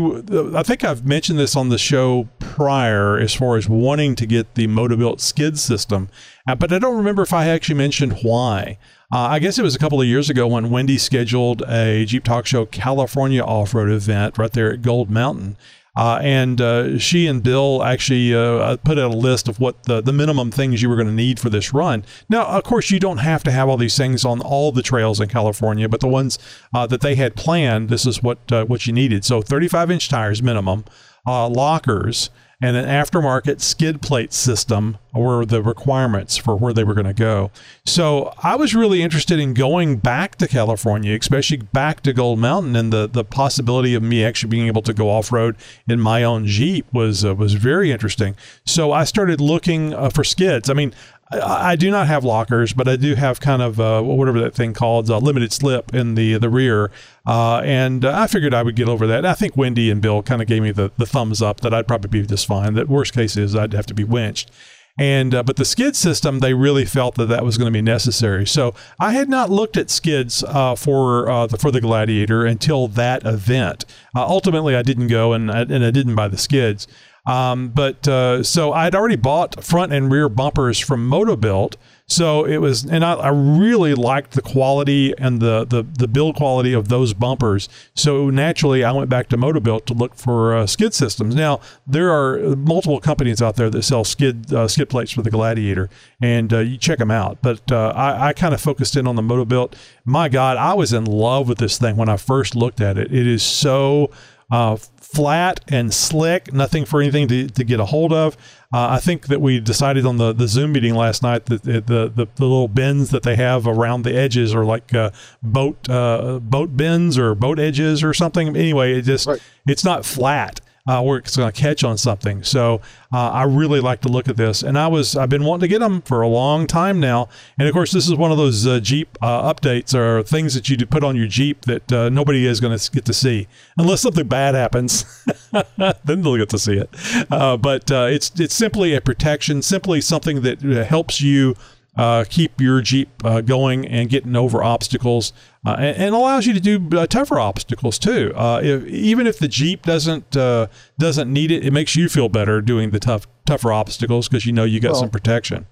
I think I've mentioned this on the show prior as far as wanting to get the Motobuilt skid system, uh, but I don't remember if I actually mentioned why. Uh, I guess it was a couple of years ago when Wendy scheduled a Jeep Talk Show California off road event right there at Gold Mountain. Uh, and uh, she and Bill actually uh, put out a list of what the, the minimum things you were going to need for this run. Now, of course, you don't have to have all these things on all the trails in California, but the ones uh, that they had planned, this is what uh, what you needed. So, 35 inch tires minimum, uh, lockers, and an aftermarket skid plate system were the requirements for where they were going to go. So I was really interested in going back to California, especially back to Gold Mountain, and the the possibility of me actually being able to go off road in my own Jeep was uh, was very interesting. So I started looking uh, for skids. I mean. I I do not have lockers, but I do have kind of uh, whatever that thing called, uh, limited slip in the the rear, uh, and uh, I figured I would get over that. I think Wendy and Bill kind of gave me the, the thumbs up that I'd probably be just fine. That worst case is I'd have to be winched. And uh, but the skid system, they really felt that that was going to be necessary. So I had not looked at skids uh, for the for the Gladiator until that event. Ultimately, I didn't go and I, and I didn't buy the skids. Um, but uh, so I'd already bought front and rear bumpers from Motobuilt. So it was, and I, I really liked the quality and the, the the build quality of those bumpers. So naturally, I went back to Motobuilt to look for uh, skid systems. Now there are multiple companies out there that sell skid uh, skid plates for the Gladiator, and uh, you check them out. But uh, I, I kind of focused in on the Motobuilt. My God, I was in love with this thing when I first looked at it. It is so uh, flat and slick, nothing for anything to, to get a hold of. Uh, I think that we decided on the, the Zoom meeting last night that the, the, the, the little bends that they have around the edges are like uh, boat uh, boat bends or boat edges or something. Anyway, it just Right. it's not flat. Uh, where it's going to catch on something. So uh, I really like to look at this, and I was I've been wanting to get them for a long time now. And of course, this is one of those uh, Jeep uh, updates or things that you put on your Jeep that uh, nobody is going to get to see unless something bad happens. then they'll get to see it. Uh, but it's it's simply a protection, simply something that helps you uh, keep your Jeep uh, going and getting over obstacles, uh, and, and allows you to do uh, tougher obstacles too. Uh, if, even if the Jeep doesn't uh, doesn't need it, it makes you feel better doing the tough tougher obstacles because you know you got Well, some protection.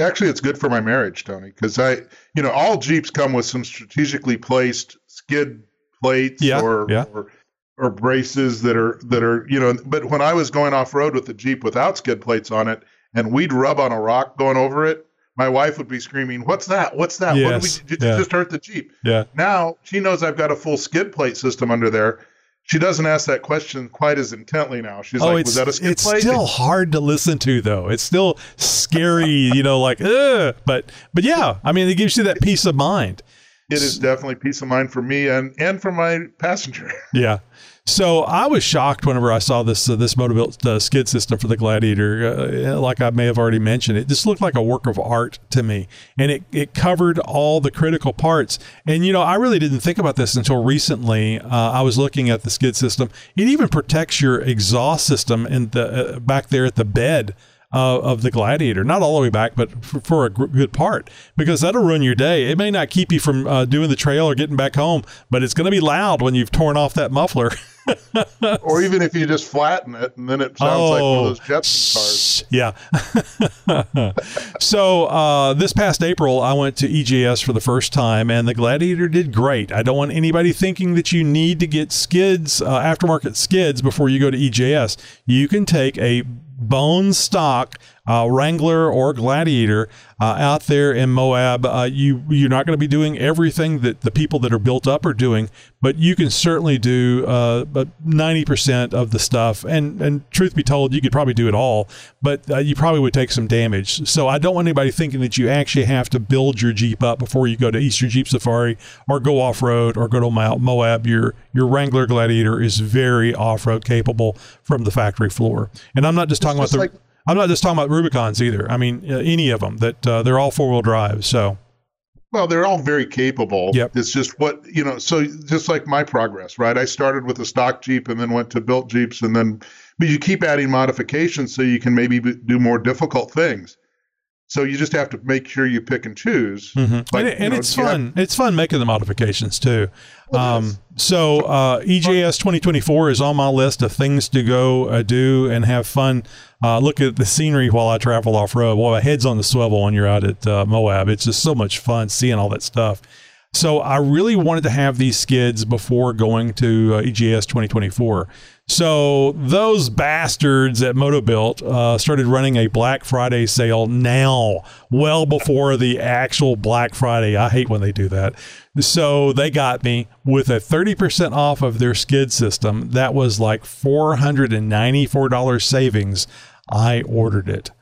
Actually, it's good for my marriage, Tony, because I, you know, all Jeeps come with some strategically placed skid plates Yeah, or, yeah. or or braces that are that are, you know. But when I was going off road with the Jeep without skid plates on it, and we'd rub on a rock going over it, my wife would be screaming, "What's that? What's that? Yes, what did we did yeah. you just hurt the Jeep?" Yeah. Now she knows I've got a full skid plate system under there. She doesn't ask that question quite as intently now. She's oh, like, it's "Was that a skid it's plate?" still hard to listen to though. It's still scary, you know, like ugh. But but yeah, I mean, it gives you that peace of mind. It is definitely peace of mind for me and and for my passenger. Yeah. So I was shocked whenever I saw this uh, this Motobuilt uh, skid system for the Gladiator. Uh, like I may have already mentioned, it just looked like a work of art to me, and it it covered all the critical parts. And you know, I really didn't think about this until recently. Uh, I was looking at the skid system. It even protects your exhaust system in the uh, back there at the bed uh, of the Gladiator. Not all the way back, but for, for a gr- good part, because that'll ruin your day. It may not keep you from uh, doing the trail or getting back home, but it's going to be loud when you've torn off that muffler. or even if you just flatten it and then it sounds like one of those Jetson cars. Yeah. so uh, this past April, I went to EJS for the first time, and the Gladiator did great. I don't want anybody thinking that you need to get skids, uh, aftermarket skids, before you go to EJS. You can take a bone stock uh, Wrangler or Gladiator uh, out there in Moab. Uh, you you're not going to be doing everything that the people that are built up are doing, but you can certainly do uh, about ninety percent of the stuff. And and truth be told, you could probably do it all, but uh, you probably would take some damage. So I don't want anybody thinking that you actually have to build your Jeep up before you go to Eastern Jeep Safari or go off road or go to Moab. Your your Wrangler Gladiator is very off road capable from the factory floor. And I'm not just talking about the. like- I'm not just talking about Rubicons either. I mean, uh, any of them that uh, they're all four wheel drive. So Well, they're all very capable. Yep. It's just what, you know, so just like my progress, right? I started with a stock Jeep and then went to built Jeeps and then, but you keep adding modifications so you can maybe do more difficult things. So you just have to make sure you pick and choose. Like, and, it- you and know, it's you have- fun. It's fun making the modifications too. Um, so uh, EJS 2024 is on my list of things to go uh, do and have fun. Uh, look at the scenery while I travel off road. Well, my head's on the swivel when you're out at uh, Moab. It's just so much fun seeing all that stuff. So I really wanted to have these skids before going to uh, EJS 2024. So those bastards at Motobuilt uh, started running a Black Friday sale now, well before the actual Black Friday. I hate when they do that. So they got me with a 30% off of their skid system. That was like $494 savings. I ordered it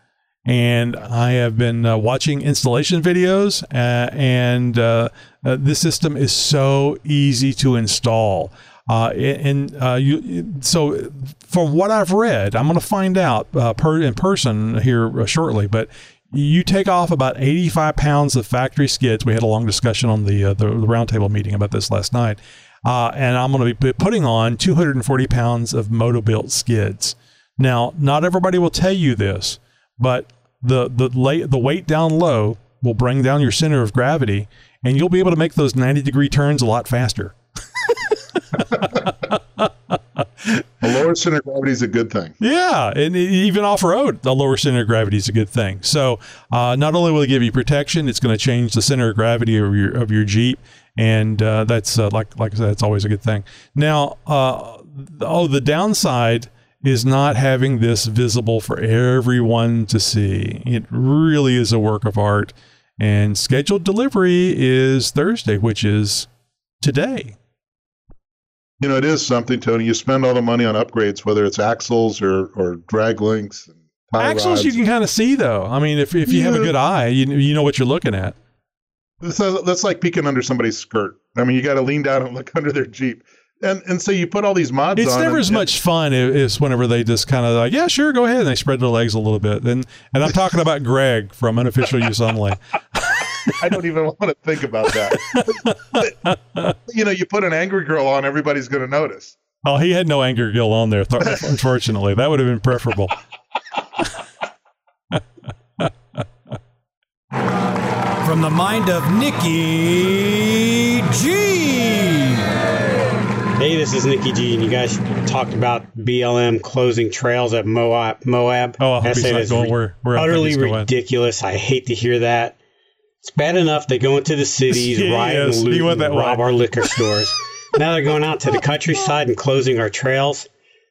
and I have been uh, watching installation videos, uh, and uh, uh, this system is so easy to install. Uh, and uh, you, so from what I've read, I'm going to find out uh, per, in person here uh, shortly, but you take off about 85 pounds of factory skids. We had a long discussion on the uh, the, the roundtable meeting about this last night, and I'm going to be putting on 240 pounds of Motobuilt skids. Now, not everybody will tell you this, but the the lay, the weight down low will bring down your center of gravity, and you'll be able to make those 90 degree turns a lot faster. A lower center of gravity is a good thing. Yeah, and even off road, the lower center of gravity is a good thing. So, uh, not only will it give you protection, it's going to change the center of gravity of your of your Jeep, and uh, that's uh, like like I said, it's always a good thing. Now, uh, oh, the downside is not having this visible for everyone to see. It really is a work of art, and scheduled delivery is Thursday, which is today. You know, it is something, Tony. You spend all the money on upgrades, whether it's axles or, or drag links. Axles you can kind of see though. I mean, if if you have a good eye, you you know what you're looking at. That's, that's like peeking under somebody's skirt. I mean, you got to lean down and look under their Jeep. And and so you put all these mods It's never and- as much fun as whenever they just kind of like, yeah, sure, go ahead, and they spread their legs a little bit. And and I'm talking about Greg from Unofficial Use Only. I don't even want to think about that. But, you know, you put an angry girl on, everybody's going to notice. Oh, he had no angry girl on there. th- Unfortunately, that would have been preferable. From the mind of Nikki G. Hey, this is Nikki G, and you guys talked about BLM closing trails at Moab. Moab. Oh, I hope I he's say not that's going where- where I think utterly he's going. ridiculous. I hate to hear that. It's bad enough they go into the cities, Yes, riot and he loot, went and that rob way. our liquor stores. now they're going out to the countryside and closing our trails.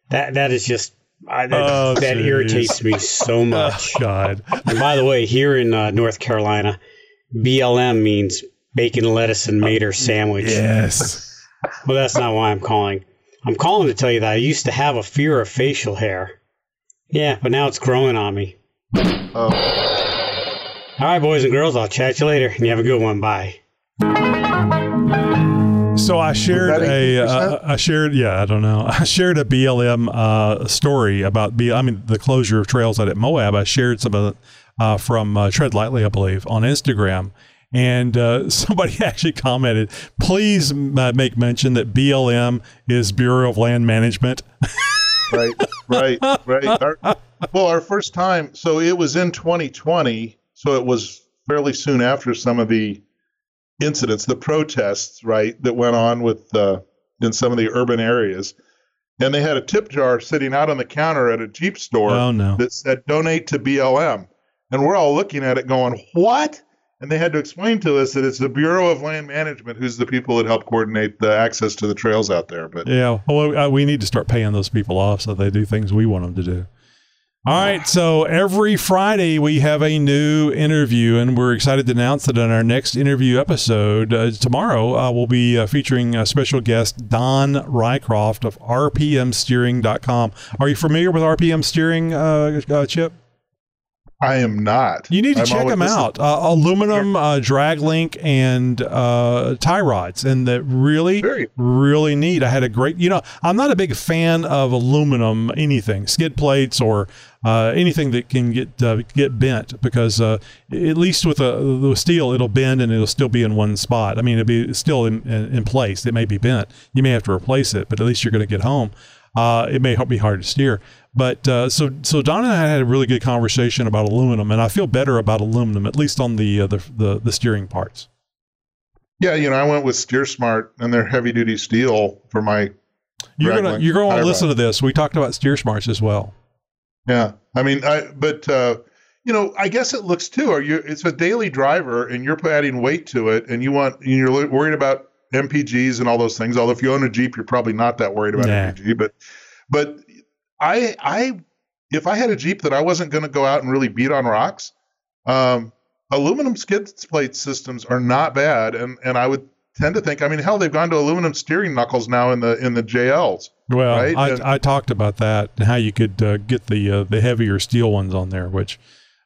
That that is just I, that, Oh, that irritates me so much. God, And by the way, here in uh, North Carolina, BLM means bacon, lettuce, and mater sandwich. yes. Well, that's not why I'm calling. I'm calling to tell you that I used to have a fear of facial hair. Yeah, but now it's growing on me. Oh, All right, boys and girls, I'll chat you later, and you have a good one. Bye. So I shared that a, uh, I shared, yeah, I don't know. I shared a BLM uh, story about B. I mean, the closure of trails out at Moab. I shared some of it uh, from uh, Tread Lightly, I believe, on Instagram. And uh, somebody actually commented, "Please uh, make mention that BLM is Bureau of Land Management." right, right, right. Our, well, our first time, so it was in 2020, so it was fairly soon after some of the incidents, the protests, right, that went on with uh, in some of the urban areas. And they had a tip jar sitting out on the counter at a Jeep store Oh, no. that said donate to BLM. And we're all looking at it going, what? And they had to explain to us that it's the Bureau of Land Management who's the people that help coordinate the access to the trails out there. But Yeah, well, uh, we need to start paying those people off so they do things we want them to do. All right, so every Friday we have a new interview, and we're excited to announce that in our next interview episode uh, tomorrow, uh, we'll be uh, featuring a special guest, Don Rycroft of RPMsteering.com. Are you familiar with RPM Steering, uh, uh, Chip? I am not. You need to I'm check them out. Uh, aluminum uh, drag link and uh, tie rods, and that really, Very- really neat. I had a great. You know, I'm not a big fan of aluminum anything, skid plates or uh, anything that can get uh, get bent because uh, at least with a the steel, it'll bend and it'll still be in one spot. I mean, it'll be still in, in, in place. It may be bent. You may have to replace it, but at least you're going to get home. Uh, it may help be hard to steer. But uh, so so Don and I had a really good conversation about aluminum, and I feel better about aluminum, at least on the uh, the, the the steering parts. Yeah, you know, I went with Steer Smart and their heavy duty steel for my. You're gonna you're going tie to listen to this. We talked about steer smarts as well. Yeah, I mean, I but uh, you know, I guess it looks too. Are you? It's a daily driver, and you're adding weight to it, and you want and you're worried about MPGs and all those things. Although if you own a Jeep, you're probably not that worried about Nah. MPG. But but I I if I had a Jeep that I wasn't going to go out and really beat on rocks, um, aluminum skid plate systems are not bad, and and I would tend to think. I mean, hell, they've gone to aluminum steering knuckles now in the in the JLs. Well, Right, and- I, I talked about that and how you could uh, get the uh, the heavier steel ones on there, which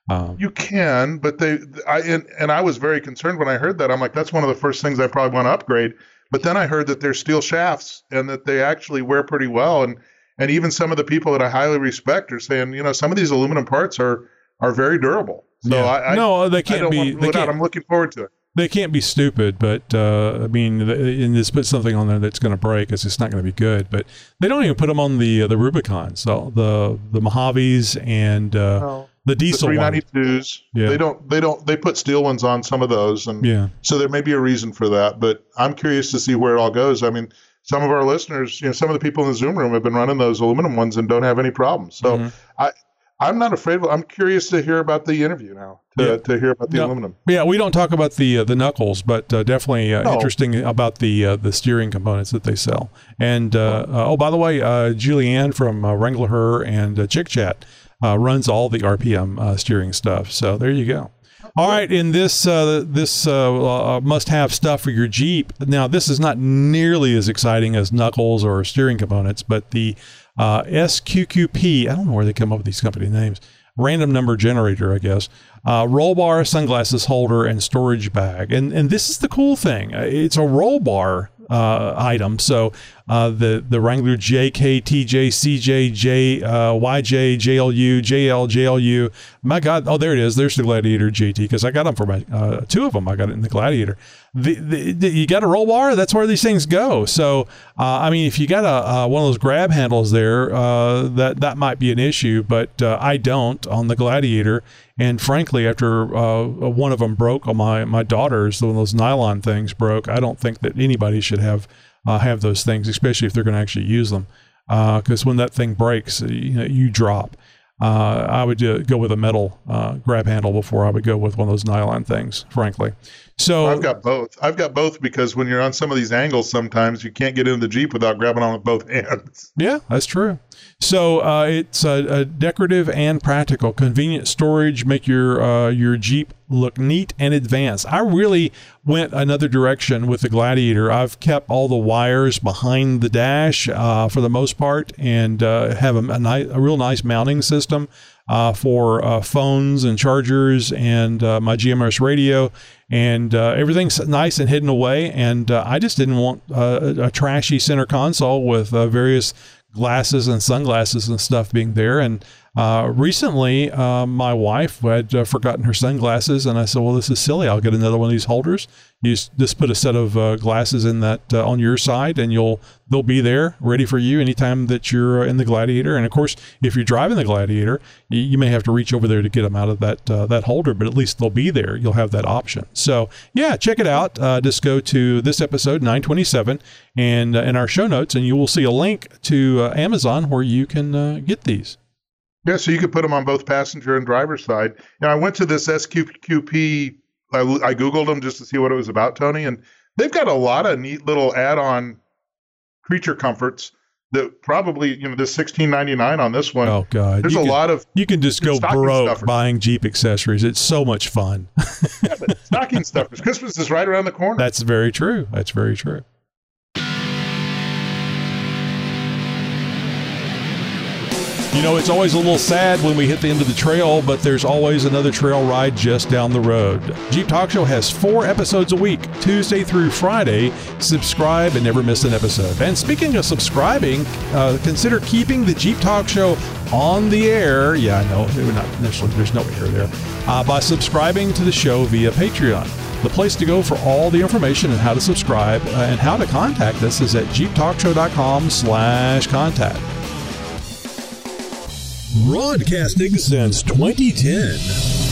um, You can, but they, I, and, and I was very concerned when I heard that. I'm like, that's one of the first things I probably want to upgrade. But then I heard that they're steel shafts and that they actually wear pretty well. And, and even some of the people that I highly respect are saying, you know, some of these aluminum parts are, are very durable. So yeah. I, I, no, they can't be. They rule it out. can't, I'm looking forward to it. They can't be stupid, but uh, I mean, th- and just put something on there that's going to break. It's just not going to be good. But they don't even put them on the uh, the Rubicon, so the the Mojaves and uh, No. the The diesel one. 392s, Yeah. they don't, they don't, they put steel ones on some of those. And Yeah, So there may be a reason for that, but I'm curious to see where it all goes. I mean, some of our listeners, you know, some of the people in the Zoom room have been running those aluminum ones and don't have any problems. So Mhm. I, I'm not afraid. Of, I'm curious to hear about the interview now. To, Yeah. to hear about the No. aluminum. yeah. We don't talk about the uh, the knuckles, but uh, definitely uh, No. interesting about the uh, the steering components that they sell. And uh, uh, oh, by the way, uh, Julianne from uh, Wrangler Her and uh, Chick Chat uh, runs all the RPM uh, steering stuff. So there you go. All right, in this uh, this uh, uh, must-have stuff for your Jeep. Now, this is not nearly as exciting as knuckles or steering components, but the uh, SQQP. I don't know where they come up with these company names. Random number generator, I guess. Uh, roll bar, sunglasses holder, and storage bag. And and this is the cool thing. Uh, It's a roll bar uh, item. So uh, the the Wrangler JK, TJ, CJ, J, uh, YJ, JLU, JL, JLU. My God! Oh, there it is. There's the Gladiator JT because I got them for my uh, two of them. I got it in the Gladiator. The, the, the- you got a roll bar. That's where these things go. So uh, I mean, if you got a uh, one of those grab handles there, uh, that that might be an issue. But uh, I don't on the Gladiator. And frankly, after uh, one of them broke on my my daughter's, one of those nylon things broke. I don't think that anybody should have uh, have those things, especially if they're going to actually use them. Because when that thing breaks, uh, you, know, you drop. Uh, I would uh, go with a metal uh, grab handle before I would go with one of those nylon things, frankly. So I've got both. I've got both because when you're on some of these angles, sometimes you can't get into the Jeep without grabbing on with both hands. Yeah, that's true. So uh, it's a, a decorative and practical, convenient storage. Make your uh, your Jeep look neat and advanced. I really went another direction with the Gladiator. I've kept all the wires behind the dash uh, for the most part, and uh, have a, a, a real nice mounting system uh, for uh, phones and chargers and my GMRS radio. And everything's nice and hidden away. And I just didn't want a, trashy center console with various glasses and sunglasses and stuff being there. And Uh, recently, uh, my wife had uh, forgotten her sunglasses, and I said, "Well, this is silly. I'll get another one of these holders. You just, put a set of uh, glasses in that uh, on your side, and you'll they'll be there ready for you anytime that you're in the Gladiator. And of course, if you're driving the Gladiator, you, you may have to reach over there to get them out of that that holder, but at least they'll be there. You'll have that option. So yeah, check it out. Just go to this episode 927 and in our show notes, and you will see a link to Amazon where you can get these. Yeah, so you could put them on both passenger and driver side. And I went to this SQQP. I, I googled them just to see what it was about, Tony, and they've got a lot of neat little add-on creature comforts that probably you know there's 16.99 on this one. Oh God, there's You a can- lot of You can just go broke stuffers. buying Jeep accessories. It's so much fun. yeah, but stocking stuffers. Christmas is right around the corner. That's very true. That's very true. You know, it's always a little sad when we hit the end of the trail, but there's always another trail ride just down the road. Jeep Talk Show has four episodes a week, Tuesday through Friday. Subscribe and never miss an episode. And speaking of subscribing, uh, consider keeping the Jeep Talk Show on the air. Yeah, I know, we're not necessarily, there's no air there. Uh, by subscribing to the show via Patreon. The place to go for all the information and how to subscribe uh, and how to contact us is at jeeptalkshow.com slash contact. Broadcasting since 2010.